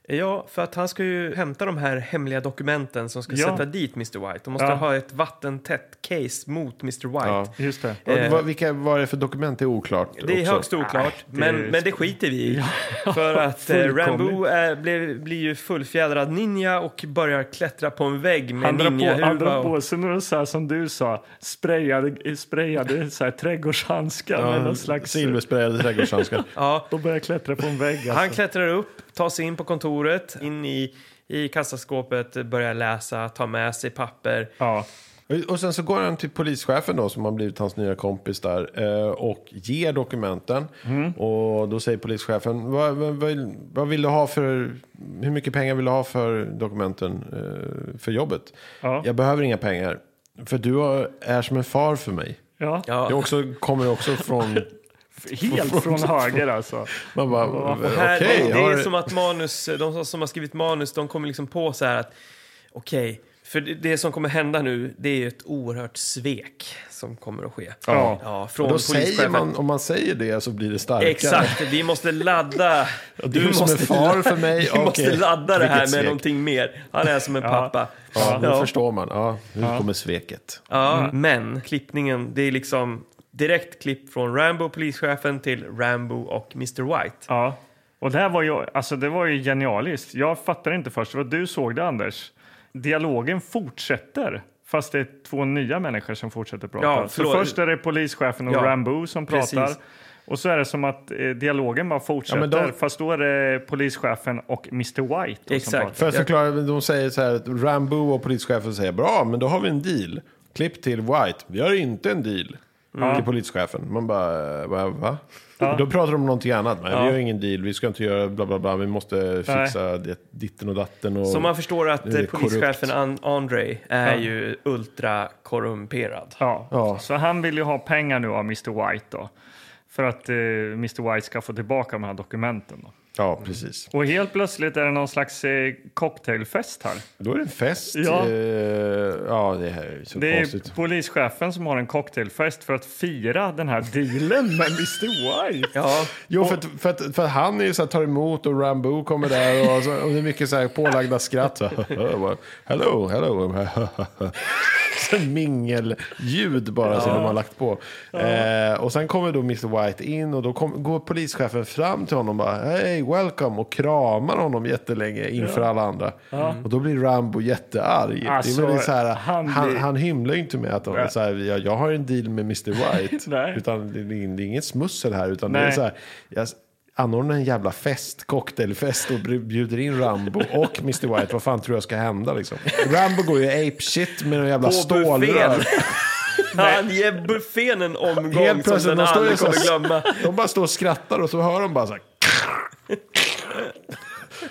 A: Ja, för att han ska ju hämta de här hemliga dokumenten som ska
C: Ja.
A: sätta dit Mr White. De måste
C: Ja.
A: ha ett vattentätt case mot Mr White.
B: Ja.
C: Just det.
A: Eh,
B: vad, vilka, vad är det för dokument? Det är oklart.
A: Det är
B: också.
A: högst oklart,
C: det
A: men,
C: är-
A: men det skiter vi i. För att eh. Rambo är, blir, blir ju fullfjädrad ninja och börjar klättra på en vägg med
C: Han drar, på, han
A: ninjahuva.
C: drar på sig några så här, som du sa, sprayade, sprayade så här, trädgårdshandskar med någon slags...
B: Silversprayade trädgårdshandskar.
A: Ja,
C: Och börjar klättra på en vägg. Alltså.
A: han klättrar upp, tar sig in på kontoret, in i, i kassaskåpet, börjar läsa, tar med sig papper.
C: Ja.
B: Och sen så går han till polischefen då som har blivit hans nya kompis där eh, och ger dokumenten.
C: Mm.
B: Och då säger polischefen, vad, vad, vad, vill du ha för, hur mycket pengar vill du ha för dokumenten eh, för jobbet?
C: Ja.
B: Jag behöver inga pengar, för du är som en far för mig.
C: Ja.
A: Ja.
B: Det också, kommer också från,
C: Helt från höger alltså.
B: man bara,
A: Och här, det, det är som att manus, de som har skrivit manus, de kommer liksom på så här att okej, för det, som kommer hända nu, det är ju ett oerhört svek som kommer att ske.
C: Ja.
A: Ja, från
B: då säger man, om man säger det så blir det starkare.
A: Exakt, vi måste ladda.
B: Du
A: Vi
B: som är
A: måste
B: far för mig,
A: Vi måste ladda det här med
B: svek.
A: någonting mer. Han är som en pappa.
B: Ja, nu
A: Ja.
B: förstår man. Ja, nu kommer sveket.
A: Ja, men klippningen, det är liksom direkt klipp från Rambo, polischefen, till Rambo och Mr White.
C: Ja. Och det här var ju, alltså det var ju genialiskt. Jag fattade inte först, det var du såg det Anders. Dialogen fortsätter. Fast det är två nya människor som fortsätter prata.
A: Ja,
C: så först är det polischefen och
A: Ja,
C: Rambo som pratar.
A: precis.
C: Och så är det som att eh, dialogen bara fortsätter.
B: Ja, men de-
C: Fast då är det polischefen och Mr White.
A: Exakt.
B: För att förklara, de säger så här, Rambo och polischefen säger bra, men då har vi en deal. Klipp till White, vi har inte en deal. Till polischefen. Man bara, va? va? Då pratar de om någonting annat. Nej, vi har ingen deal, vi ska inte göra bla bla bla, vi måste fixa det, ditten och datten. Och...
A: Så man förstår att eh, polischefen
B: korrupt.
A: An- Andre är ju ultra korrumperad.
C: Ja.
B: Ja.
C: Så han vill ju ha pengar nu av Mr White då. För att eh, Mr White ska få tillbaka de här dokumenten. Då.
B: Ja, precis.
C: Och helt plötsligt är det någon slags eh, cocktailfest här.
B: Då är det en fest.
C: Ja.
B: Eh, ja, det här är så
C: Det är
B: konstigt.
C: polischefen som har en cocktailfest för att fira den här dealen med Mr White.
A: Ja,
B: Jo, för att, för, att, för att han är ju så här, tar emot och Rambo kommer där och, så, och det är mycket så här pålagda skratt. Så, hello, hello. mingelljud bara som de har lagt på. Eh, och sen kommer då Mr White in och då kom, går polischefen fram till honom och bara hej, welcome och kramar honom jättelänge inför alla andra. Och då blir Rambo jättearg.
C: Alltså,
B: det är väldigt så här,
C: han
B: han,
C: blir-
B: han, hymlar inte med att så här, jag, jag har en deal med Mr White.
C: Nej.
B: utan det, är- det är inget smussel här utan det är
C: Nej.
B: så här, jag anordnar en jävla fest, cocktailfest och bjuder in Rambo och Mr White. Vad fan tror jag ska hända liksom? Rambo går ju ape shit med en jävla stålrör.
A: Han ger buffén en omgång
B: Helt
A: som den aldrig kommer glömma.
B: De bara står och skrattar och så hör de bara så här.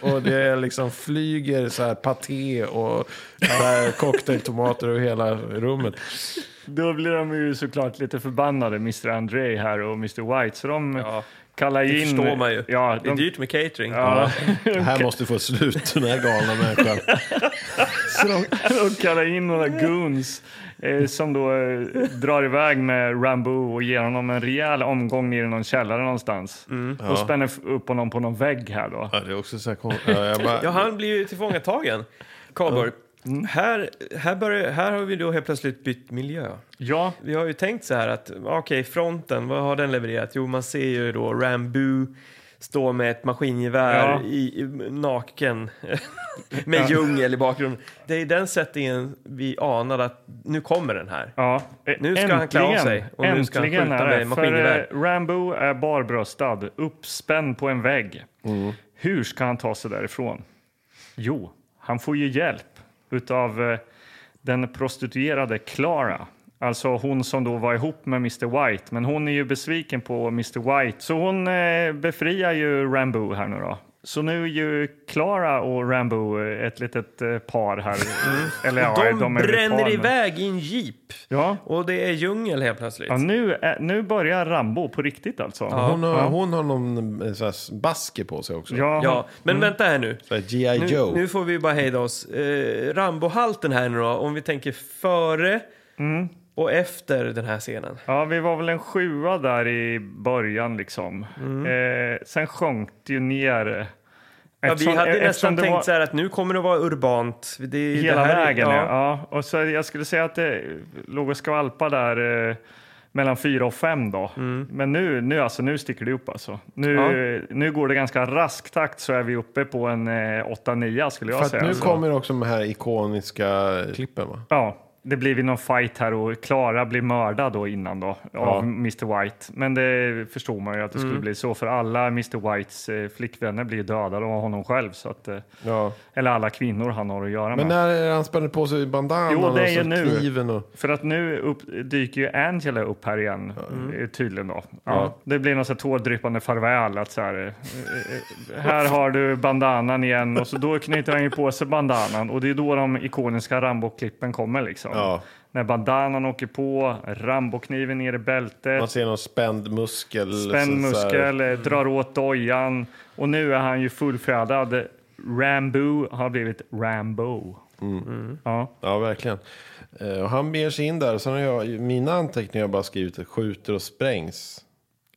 B: Och det är liksom flyger så här paté och cocktailtomater över hela rummet.
C: Då blir de ju såklart lite förbannade, Mr Andre här och Mr White. Så de
A: Ja,
C: kallar
A: det
C: in...
A: förstår man ju.
C: Ja,
A: Det är
C: de,
A: dyrt med catering.
C: ja,
B: Det här måste få slut, den här galna människan.
C: så de, de kallar in några goons som då eh, drar iväg med Rambo och ger honom en rejäl omgång ner i någon källare någonstans. Och spänner f- upp honom på någon vägg här då.
B: Ja, det är också så här kon- ja, jag bara,
A: Ja, han blir ju tillfångatagen. Karlborg. Här, här, börjar, här har vi då helt plötsligt bytt miljö.
C: Ja,
A: Vi har ju tänkt så här att, okej, fronten, vad har den levererat? Jo, man ser ju då Rambo stå med ett maskingevär
C: Ja.
A: i, naken med djungel i bakgrunden. Det är i den settingen vi anade att nu kommer den här.
C: ja. Eh,
A: Nu ska han klä av sig och nu ska han
C: äntligen
A: skjuta
C: är
A: med
C: det.
A: maskingevär.
C: För eh, Rambo är barbröstad, uppspänd på en vägg.
A: Mm.
C: Hur ska han ta sig därifrån? Jo, han får ju hjälp utav eh, den prostituerade Clara Alltså hon som då var ihop med Mr White. Men hon är ju besviken på Mr White. Så hon eh, befriar ju Rambo här nu då. Så nu är ju Clara och Rambo eh, ett litet eh, par här. Eller ja,
A: Mm. de,
C: ett
A: bränner iväg i en jeep.
C: Ja.
A: Och det är djungel helt plötsligt.
C: Ja, nu, är, nu börjar Rambo på riktigt alltså.
B: Hon, har,
C: Ja.
B: hon har någon så här, basker på sig också.
C: Ja,
A: Ja, men vänta här nu.
B: G.I.
A: Nu,
B: Joe.
A: nu får vi bara hejda oss. Eh, Rambo-halten här nu då, om vi tänker före
C: Mm.
A: Och efter den här scenen.
C: Ja, vi var väl en sjua där i början liksom.
A: Mm.
C: Eh, sen sjönk det ju ner.
A: Ja, vi
C: Eftersom-
A: hade
C: eftersom
A: nästan tänkt
C: var
A: så här att nu kommer det att vara urbant. Det, är-
C: hela
A: det är-
C: vägen. Ja. Ja. Och så jag skulle säga att det låg och skvalpa där eh, mellan fyra och fem då.
A: Mm.
C: Men nu, nu, alltså, nu sticker det upp alltså. Nu, nu går det ganska rask takt så är vi uppe på en eh, 8-9 skulle jag
B: För att
C: säga.
B: nu
C: Så-
B: kommer också de här ikoniska klippen va?
C: Ja, det blir vid någon fight här och Klara blir mördad då innan då av Mr White. Men det förstod man ju att det
A: Mm.
C: skulle bli så för alla Mr Whites eh, flickvänner blir dödade av honom själv. Så att, eh,
B: Ja.
C: eller alla kvinnor han har att göra
B: Men
C: med.
B: när är det han spänner på sig bandanan
C: Jo, det är
B: och
C: ju
B: så
C: nu.
B: kniven och...
C: För att nu upp, dyker ju Angela upp här igen, eh, tydligen då. Ja,
B: Ja.
C: Det blir något så här tårdryppande farväl. Att så här, eh, här har du bandanan igen och så då knyter han ju på sig bandanan och det är då de ikoniska Rambo-klippen kommer liksom.
B: Ja.
C: När bandanan åker på, Rambo-kniven ner i bältet,
B: Man ser någon spänd muskel.
C: spänd muskel, eh, drar åt dojan och nu är han ju fullfjädrad. Rambo har blivit Rambo. Ja.
B: Ja, verkligen. Eh, Och han ber sig in där. Sen har jag, mina anteckningar har bara skrivit skjuter och sprängs.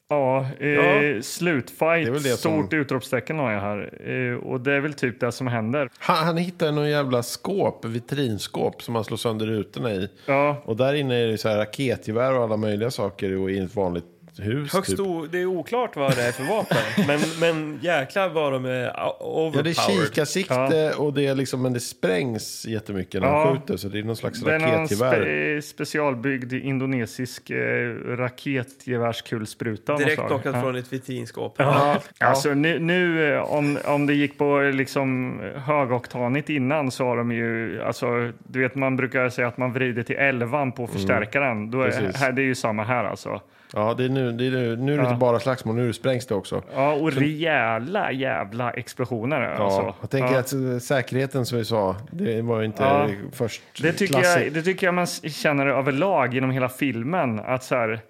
C: Ja, eh,
B: Ja.
C: slutfight,
B: Det det
C: stort
B: som-
C: utropstecken har jag här. Eh, och det är väl typ det som händer.
B: Han, han hittar någon jävla skåp, vitrinskåp som han slår sönder rutorna i.
C: Ja,
B: Och där inne är det så här raketgevär och alla möjliga saker och i ett vanligt hus.
A: Högst
B: typ.
A: o, det är oklart vad det är för vapen. men, men jäklar vad de är o-
B: Ja,
A: overpowered.
B: det är kikarsikte och det är liksom, men det sprängs jättemycket när
C: Ja.
B: han skjuter. Så det är någon slags
C: det är någon
B: raketgevär.
C: spe, specialbyggd indonesisk eh, raketgevärskulspruta.
A: Direkt plockat
C: Ja.
A: från ett vitrinskåp.
C: Ja, alltså nu, nu eh, om, om det gick på liksom högoktanigt innan så har de ju, alltså du vet man brukar säga att man vrider till 11 på förstärkaren. Då är, här, det är ju samma här alltså.
B: Ja, det är nu, det är nu, nu är det inte bara slagsmål, nu sprängs det också.
C: Ja, och rejäla jävla explosioner.
B: Ja,
C: alltså.
B: jag tänker
C: Ja.
B: att eh, säkerheten som vi sa, det var ju inte
C: Ja.
B: först
C: Det tycker, jag, det tycker jag man känner överlag genom hela filmen. Att så här,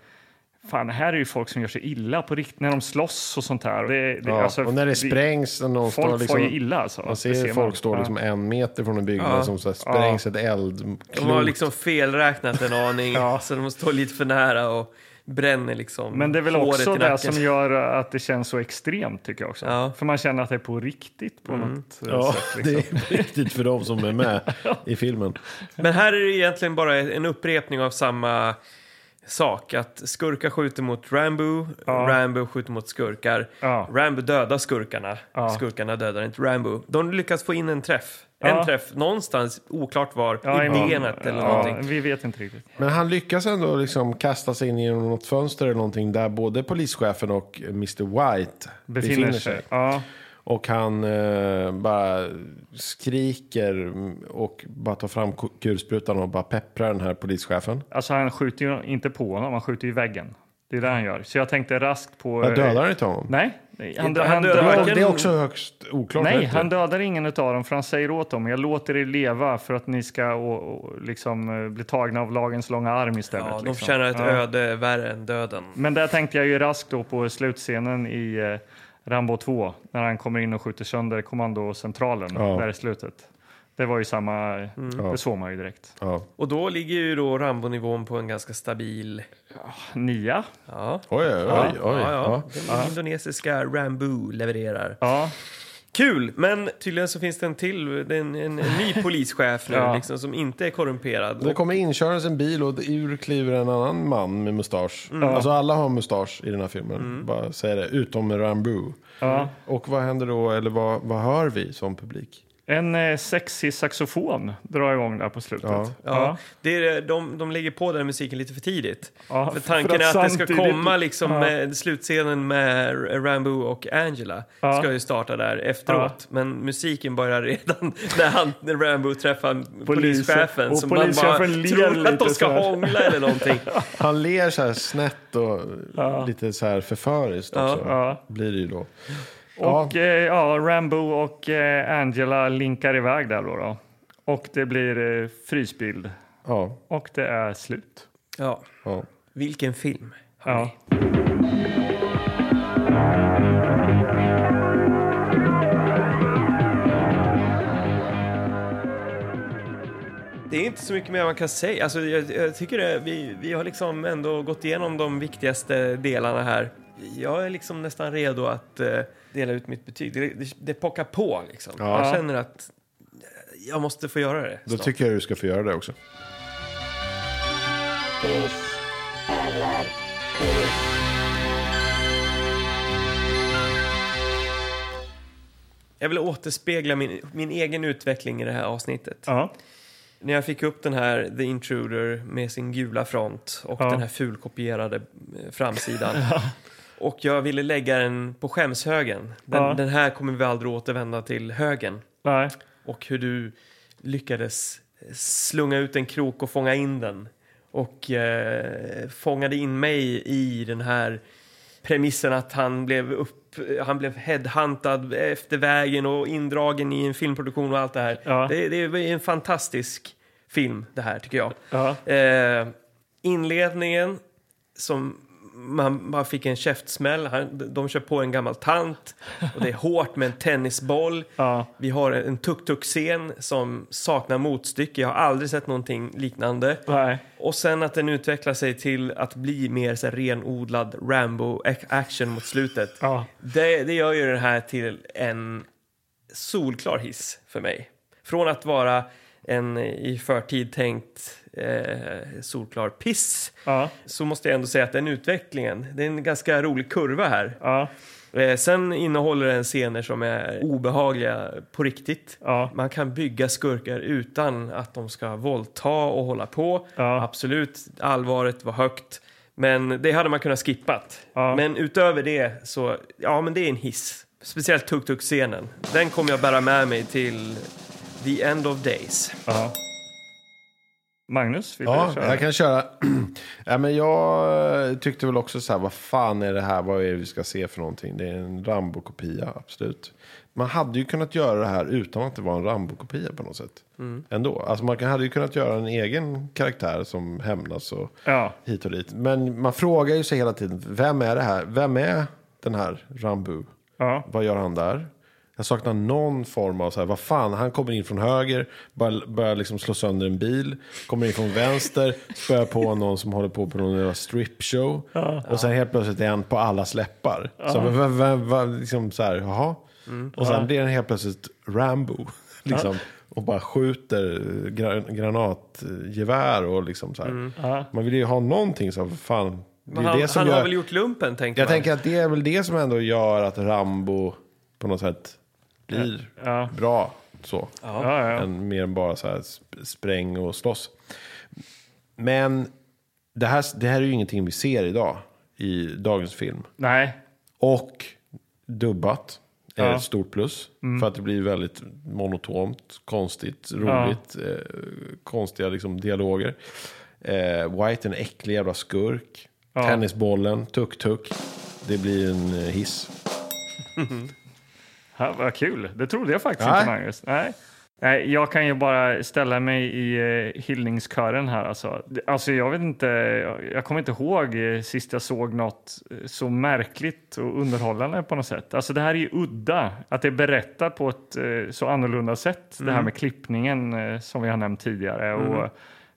C: fan, här är ju folk som gör sig illa på riktigt när de slåss och sånt här. Det, det,
B: Ja,
C: alltså,
B: och när det sprängs, när någon
C: Folk
B: står liksom,
C: får ju illa alltså.
B: man
C: Det
B: ser,
C: ser
B: folk stå
C: Ja.
B: liksom en meter från en byggnad
A: Ja.
B: som så här sprängs ett eldklot.
A: De har liksom felräknat en aning,
C: Ja.
A: så de står lite för nära och bränner liksom
C: Men det är väl också det
A: nacken.
C: som gör att det känns så extremt tycker jag också.
A: Ja.
C: För man känner att det är på riktigt på något eh,
B: Ja,
C: sätt.
B: det
C: Liksom.
B: är riktigt för de som är med i filmen.
A: Men här är det egentligen bara en upprepning av samma sak. Att skurkar skjuter mot Rambo,
C: Ja.
A: Rambo skjuter mot skurkar.
C: Ja.
A: Rambo dödar skurkarna,
C: Ja.
A: skurkarna dödar inte Rambo. De lyckas få in en träff. En
C: Ja.
A: träff någonstans, oklart var,
C: Ja,
A: i benet eller
C: Ja,
A: någonting.
C: vi vet inte riktigt.
B: Men han lyckas ändå liksom kasta sig in genom något fönster eller någonting där både polischefen och Mr White
C: Befinner, sig. Ja.
B: Och han eh, bara skriker och bara tar fram ku- kulsprutan och bara pepprar den här polischefen.
C: Alltså han skjuter ju inte på honom, han skjuter i väggen. Det är det han gör. Så jag tänkte raskt på...
B: Jag dödar inte honom.
C: Nej, han, han,
A: han dödar
B: det är också högst oklart.
C: Nej, han dödar ingen av dem för han säger åt dem, jag låter er leva för att ni ska och, och, liksom, eh, bli tagna av lagens långa arm istället.
A: Ja, de
C: liksom.
A: förtjänar ett
C: Ja.
A: öde värre än döden.
C: Men där tänkte jag ju raskt då på slutscenen i eh, Rambo 2 när han kommer in och skjuter sönder kommandocentralen
B: Ja.
C: där i slutet. Det var ju samma, det såg man ju direkt.
B: Ja.
A: Och då ligger ju då Rambo-nivån på en ganska stabil...
C: Nia.
A: Ja,
B: Oj, oj, oj. oj.
A: ja. Den indonesiska Rambo levererar.
C: Ja,
A: Kul, men tydligen så finns det en till, det är en, en, en ny polischef nu
C: Ja.
A: liksom, som inte är korrumperad.
B: Det kommer inkörandes en bil och ur kliver en annan man med mustasch.
C: Mm.
B: Alltså alla har mustasch i den här filmen. Bara säger det, utom Rambo.
C: ja.
B: Och vad händer då, eller vad, vad hör vi som publik?
C: En eh, sexig saxofon drar igång där på slutet.
B: Ja.
A: Ja, det är, de, de lägger på den musiken lite för tidigt.
C: Ja,
A: för tanken
C: för att
A: är att det ska komma liksom
C: Ja.
A: med slutscenen med Rambo och Angela.
C: Ja.
A: Ska ju starta där efteråt. Men musiken börjar redan när, han, när Rambo träffar polischefen.
C: och
A: som man
C: polischefen ler
A: tror att de
C: lite
A: ska hångla eller någonting.
B: Han ler så här snett och
C: Ja.
B: lite så här förföriskt
A: Ja.
B: också.
C: Ja.
B: Blir det ju då. Ja.
C: Och eh, ja, Rambo och eh, Angela linkar iväg där då. då. Och det blir eh, frysbild.
B: Ja.
C: Och det är slut.
A: Ja,
B: ja.
A: vilken film.
C: Ja.
A: Det är inte så mycket mer man kan säga. Alltså, jag, jag tycker det, vi, vi har liksom ändå gått igenom de viktigaste delarna här. Jag är liksom nästan redo att eh, dela ut mitt betyg. Det, det, det pockar på liksom.
B: Ja.
A: Jag känner att jag måste få göra det.
B: Då
A: snart.
B: tycker jag du ska få göra det också.
A: Jag vill återspegla min, min egen utveckling i det här avsnittet.
C: Ja.
A: När jag fick upp den här The Intruder med sin gula front och
C: Ja.
A: den här fulkopierade eh, framsidan. Och jag ville lägga den på skämshögen. Den,
C: Ja.
A: den här kommer vi aldrig återvända till högen.
C: Nej.
A: Och hur du lyckades slunga ut en krok och fånga in den. Och eh, fångade in mig i den här premissen att han blev upp han blev headhuntad efter vägen och indragen i en filmproduktion och allt det här.
C: Ja.
A: Det, det är en fantastisk film det här tycker jag.
C: Ja.
A: Eh, inledningen som man bara fick en käftsmäll. Han, de kör på en gammal tant och det är hårt med en tennisboll.
C: Ja.
A: Vi har en tuk-tuk-scen som saknar motstycke. Jag har aldrig sett någonting liknande.
C: Nej.
A: Och sen att den utvecklar sig till att bli mer så här, renodlad Rambo-action mot slutet.
C: Ja.
A: Det, det gör ju den här till en solklar hiss för mig. Från att vara en i förtid tänkt eh, solklar piss
C: Ja.
A: så måste jag ändå säga att den utvecklingen, det är en ganska rolig kurva här.
C: Ja.
A: Eh, sen innehåller den scener som är obehagliga på riktigt.
C: Ja.
A: Man kan bygga skurkar utan att de ska våldta och hålla på. Absolut, allvaret var högt. Men det hade man kunnat skippat. Men utöver det så, ja men det är en hiss. Speciellt tuk-tuk-scenen. Den kommer jag bära med mig till the end of days.
C: Ja. Magnus, vill
B: Ja,
C: du köra?
B: jag kan köra. ja, men jag tyckte väl också så här, vad fan är det här? Vad är det vi ska se för någonting? Det är en Rambo-kopia, absolut. Man hade ju kunnat göra det här utan att det var en Rambo-kopia på något sätt. Ändå. Alltså man hade ju kunnat göra en egen karaktär som hämnas och
C: Ja.
B: hit och dit. Men man frågar ju sig hela tiden, vem är det här? Vem är den här Rambo?
C: Ja.
B: Vad gör han där? Jag saknar någon form av så här, vad fan, han kommer in från höger, börjar, börjar liksom slå sönder en bil, kommer in från vänster, spöar på någon som håller på på någon stripshow. Och sen helt plötsligt är han på alla släppar. Så vad, vad, vad, vad, liksom så här, jaha. Och sen blir han helt plötsligt Rambo. Liksom, Och bara skjuter gra, granatgevär och liksom så här.
C: Ja.
B: Man vill ju ha någonting som, fan. Det
A: Men
B: är
A: han
B: det som
A: han
B: gör,
A: har väl gjort lumpen, tänker
B: jag
A: man.
B: tänker att det är väl det som ändå gör att Rambo på något sätt blir
C: Ja.
B: bra. Så.
C: Ja, ja.
B: Än, mer än bara så här sp- spräng och slåss. Men det här, det här är ju ingenting vi ser idag i dagens film.
C: Nej.
B: Och dubbat är
C: Ja.
B: ett stort plus. För att det blir väldigt monotont, konstigt, roligt, eh, konstiga liksom, dialoger. Eh, White är en äcklig jävla skurk.
C: Ja.
B: Tennisbollen, tuk-tuk. Det blir en eh, hiss.
C: Ja, vad kul. Det trodde jag faktiskt
B: Nej.
C: inte, Magnus. Nej. Nej, jag kan ju bara ställa mig i eh, hyllningskören här. Alltså. Alltså, jag vet inte, jag, kommer inte ihåg eh, sist jag såg något eh, så märkligt och underhållande på något sätt. Alltså, det här är ju udda, att det är berättat på ett eh, så annorlunda sätt. Det här med klippningen eh, som vi har nämnt tidigare. Och,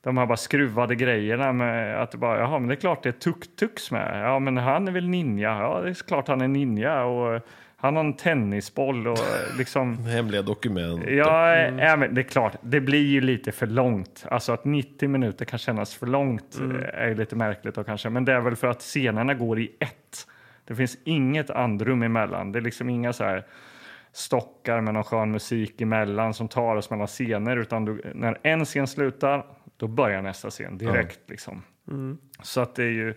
C: de här bara skruvade grejerna med att det bara, jaha, men det är klart det är tuk-tuks med. Ja, men han är väl ninja. Ja, det är klart han är ninja. Och han har en tennisboll och eh, liksom...
B: Hemliga dokument.
C: Ja, ja, men det är klart, det blir ju lite för långt. Alltså att 90 minuter kan kännas för långt eh, är ju lite märkligt då kanske. Men det är väl för att scenerna går i ett. Det finns inget andrum emellan. Det är liksom inga så här stockar med någon skön musik emellan som tar oss mellan scener. Utan du, när en scen slutar, då börjar nästa scen direkt. Liksom. Så att det är ju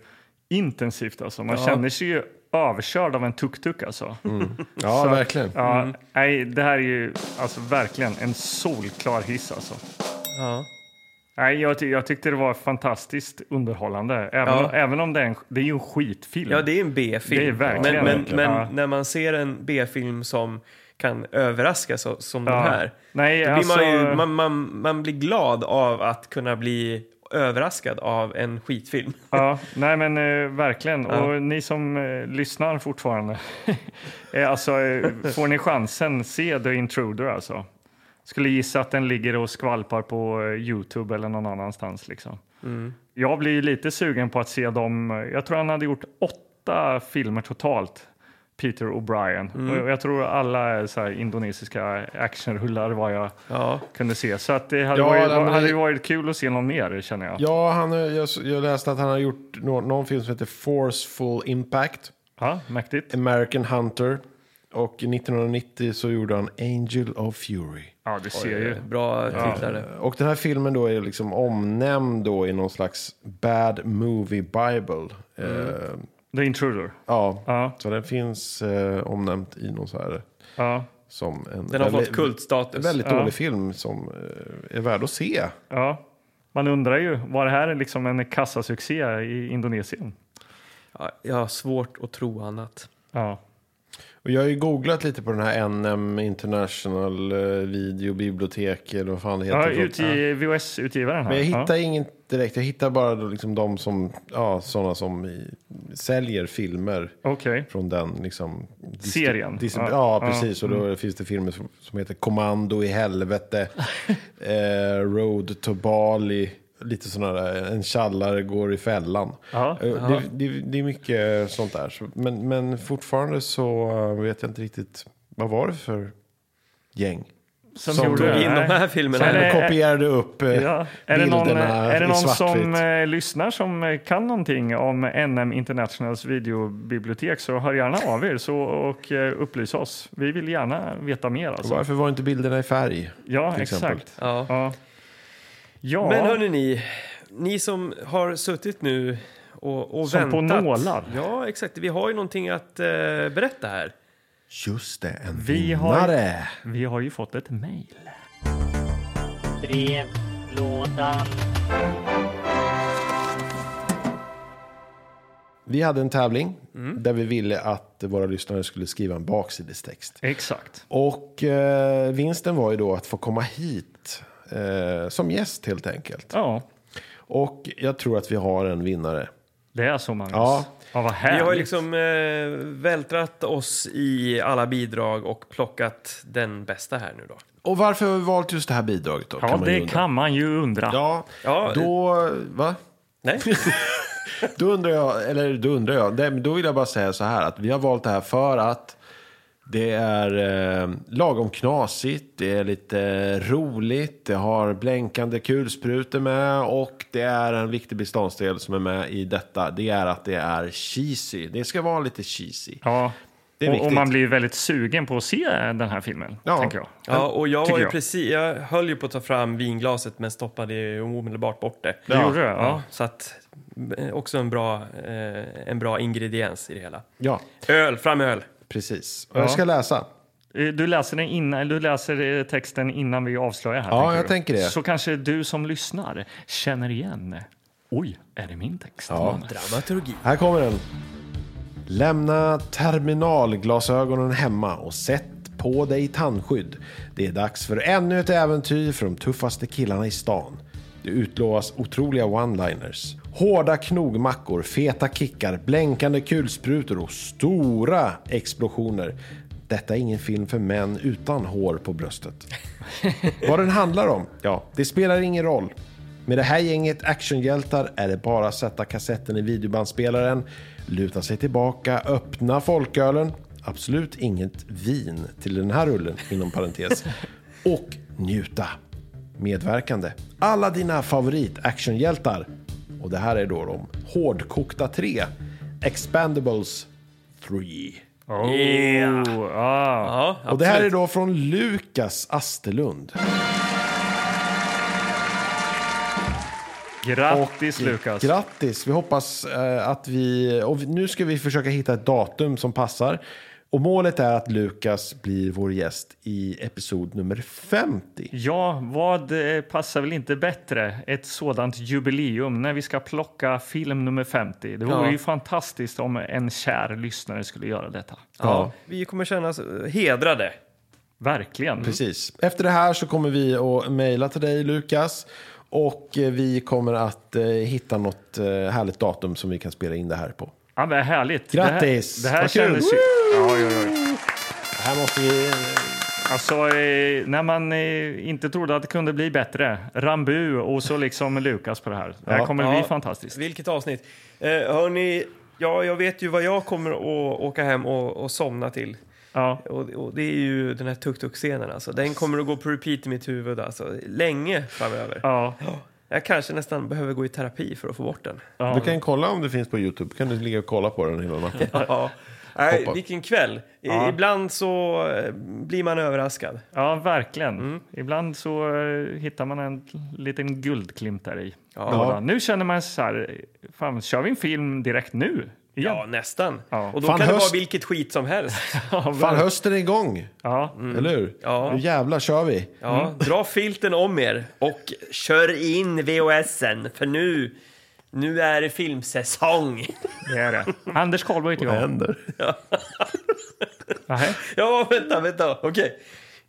C: intensivt alltså. Man känner sig ju överkörd av en tuk-tuk alltså.
B: Ja,
C: Så-
B: verkligen.
C: Ja, nej, det här är ju alltså verkligen en solklar hiss alltså.
A: Ja.
C: Nej, jag, ty- jag tyckte det var fantastiskt underhållande. Även,
A: Ja.
C: även om det är en, det är ju en skitfilm.
A: Ja, det är en B-film.
C: Det är verkligen
A: men men, men
C: Ja.
A: när man ser en B-film som kan överraska så, som den
C: Ja.
A: här.
C: Nej,
A: Då blir
C: alltså,
A: man, ju, man, man, man blir glad av att kunna bli överraskad av en skitfilm.
C: Ja, nej men eh, verkligen.
A: Ja.
C: Och ni som eh, lyssnar fortfarande, eh, alltså, eh, får ni chansen, se The Intruder alltså. Skulle gissa att den ligger och skvalpar på eh, Youtube eller någon annanstans. Liksom.
A: Mm.
C: Jag blir lite sugen på att se dem. Jag tror han hade gjort åtta filmer totalt. Peter O'Brien.
A: Mm.
C: Och jag tror alla är så här indonesiska actionrullar vad jag
A: Ja.
C: kunde se. Så att det hade,
B: Ja,
C: varit,
B: men-
C: hade ju varit kul att se någon mer känner jag.
B: Ja, han, jag, jag läste att han har gjort nå- någon film som heter Forceful Impact.
C: Ja, mäktigt.
B: American Hunter. Och 1990 så gjorde han Angel of Fury.
C: Ja, du ser ju.
A: Bra titlar det.
B: Och den här filmen då är liksom omnämnd då i någon slags Bad Movie Bible. Eh,
C: The Intruder.
B: ja,
C: Ja,
B: så den finns eh, omnämnt i någon så här
C: ja,
B: som en
A: Den har
B: väldigt,
A: fått kultstatus.
B: väldigt
C: Ja.
B: dålig film som eh, är värd att se.
C: ja. Man undrar ju, var det här liksom en kassasuccé i Indonesien?
A: Ja, jag har svårt att tro annat.
C: Ja,
B: Och jag har ju googlat lite på den här NM International eh, Videobibliotek eller vad fan det heter.
C: ja utge, VHS-utgivaren här.
B: Men jag hittar
C: ja.
B: inget direkt. Jag hittar bara liksom de som, ja, sådana som i, säljer filmer
C: Okej.
B: från den liksom.
C: Serien. Ja.
B: ja,
C: Ja. Mm.
B: precis. Och då finns det filmer som, som heter Kommando i helvete, eh, Road to Bali, lite sådana där. En tjallare går i fällan.
C: Ja.
B: Eh, Det, det, det är mycket sånt där. Men, men fortfarande så eh, vet jag inte riktigt. Vad var det för gäng?
C: Som,
B: som
C: gjorde
B: tog.
A: In de här filmerna.
C: Så är det-
B: Som kopierade upp eh,
C: Ja. Är det någon,
B: bilderna
C: är det någon som eh, lyssnar som kan någonting om NM Internationals videobibliotek så hör gärna av er så, och eh, upplys oss. Vi vill gärna veta mer. Alltså.
B: Varför var inte bilderna i färg?
C: Ja, exakt.
A: Ja.
C: Ja. Ja,
A: Men hörni ni, ni som har suttit nu och, och
C: Som på
A: väntat.
C: nålar.
A: Ja, exakt. Vi har ju någonting att eh, berätta här.
B: Just det, en
C: Vi har-
B: vinnare.
C: vi har ju fått ett mejl.
H: Brevlådan.
B: Vi hade en tävling
C: Mm.
B: där vi ville att våra lyssnare skulle skriva en baksidestext.
C: Exakt.
B: Och eh, vinsten var ju då att få komma hit eh, som gäst helt enkelt.
C: Ja,
B: Och jag tror att vi har en vinnare.
C: det är så Magnus.
B: Ja.
C: ja vad
A: Vi
C: härligt.
A: har ju liksom eh, vältrat oss i alla bidrag och plockat den bästa här nu då.
B: Och varför har vi valt just det här bidraget då?
C: ja,
B: ju
C: det kan man ju undra.
B: Ja,
A: Ja,
B: då... Va?
A: Nej?
B: Då undrar jag, eller då undrar jag, då vill jag bara säga så här att vi har valt det här för att det är eh, lagom knasigt, det är lite roligt, det har blänkande kulsprutor med och det är en viktig beståndsdel som är med i detta. Det är att det är cheesy. Det ska vara lite cheesy.
C: Ja. Och, och man blir väldigt sugen på att se den här filmen,
B: Ja.
C: tänker jag.
A: Ja, och jag var ju
C: jag.
A: precis, jag höll ju på att ta fram vinglaset men stoppade ju omedelbart bort det.
C: Du gjorde det?
A: Ja,
C: Ja.
A: så att eh, också en bra, eh, en bra ingrediens i det hela.
B: Ja,
A: Öl, fram med öl!
B: Precis. Och jag ska läsa.
C: Eh, Du läser, den innan, du läser eh, texten innan vi avslöjar här.
B: Ja,
C: du?
B: jag tänker det.
C: Så kanske du som lyssnar känner igen. Oj, är det min text?
B: Ja.
A: Dramaturgi.
B: Här kommer den. Lämna terminalglasögonen hemma och sätt på dig tandskydd. Det är dags för ännu ett äventyr för de tuffaste killarna i stan. Det utlovas otroliga one-liners. Hårda knogmackor, feta kickar, blänkande kulsprutor och stora explosioner. Detta är ingen film för män utan hår på bröstet. Vad den handlar om? Ja, det spelar ingen roll. Med det här gänget actionhjältar är det bara att sätta kassetten i videobandspelaren, luta sig tillbaka, öppna folkölen, absolut inget vin till den här rullen inom parentes, och njuta. Medverkande. Alla dina favorit-actionhjältar. Och det här är då de hårdkokta tre. Expandables 3.
C: Oh,
A: Yeah.
C: ah.
A: Ja,
B: Och det här är då från Lukas Asterlund.
C: Grattis
B: Och
C: Lukas.
B: Grattis! Vi hoppas eh, att vi... Och vi- nu ska vi försöka hitta ett datum som passar. Och målet är att Lukas blir vår gäst i episod nummer 50.
C: Ja, vad eh, passar väl inte bättre ett sådant jubileum när vi ska plocka film nummer 50? Det vore
A: Ja.
C: ju fantastiskt om en kär lyssnare skulle göra detta.
A: Ja, vi kommer känna oss hedrade.
C: Verkligen.
B: Precis. Efter det här så kommer vi att mejla till dig Lukas. Och eh, vi kommer att eh, hitta något eh, härligt datum som vi kan spela in det här på.
C: Ja, men härligt.
B: Grattis!
C: Det här, det här kändes ju... Ja, ja, ja.
B: Det här måste vi...
C: Alltså, eh, när man eh, inte trodde att det kunde bli bättre. Rambu och så liksom Lukas på det här. Det här
B: Ja.
C: kommer
A: Ja.
C: bli fantastiskt.
A: Vilket avsnitt. Eh, hörni, ja, jag vet ju vad jag kommer att åka hem och, och somna till.
C: Ja.
A: Och, och det är ju den här tuk-tuk-scenen. Alltså. Den kommer att gå på repeat i mitt huvud alltså, länge framöver.
C: Ja.
A: Jag kanske nästan behöver gå i terapi för att få bort den.
C: Ja.
B: Du kan kolla om det finns på YouTube. kan du ligga och kolla på den hela natten.
A: Ja. Nej, vilken kväll.
C: Ja.
A: Ibland så eh, blir man överraskad.
C: ja, verkligen.
A: Mm.
C: Ibland så eh, hittar man en liten guldklimt där i.
A: Ja.
C: Nu känner man så här, fan, kör vi en film direkt nu? Igen?
A: Ja, nästan.
C: Ja.
A: Och då
B: Fan,
A: kan det
B: höst-
A: vara vilket skit som helst.
C: Ja,
B: Fan, hösten är igång.
C: ja.
B: Eller hur?
A: Ja.
B: Nu jävlar kör vi.
A: Ja, dra filten om er och kör in VHSen för nu, nu är det filmsäsong.
C: det är det. Anders Karlberg heter jag.
B: händer?
C: Nähä.
A: Ja, vänta, vänta. Okej.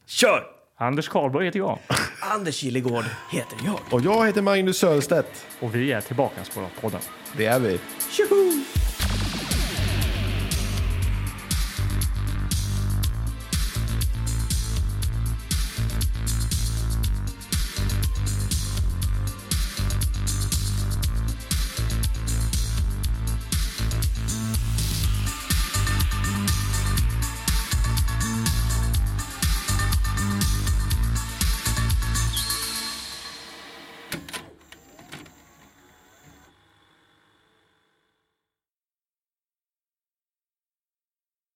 A: Kör!
C: Anders Karlberg heter jag.
A: Anders Gillegård heter jag.
B: Och jag heter Magnus Söderstedt.
C: Och vi är tillbaka på podden.
B: Det är vi.
A: Tjoho!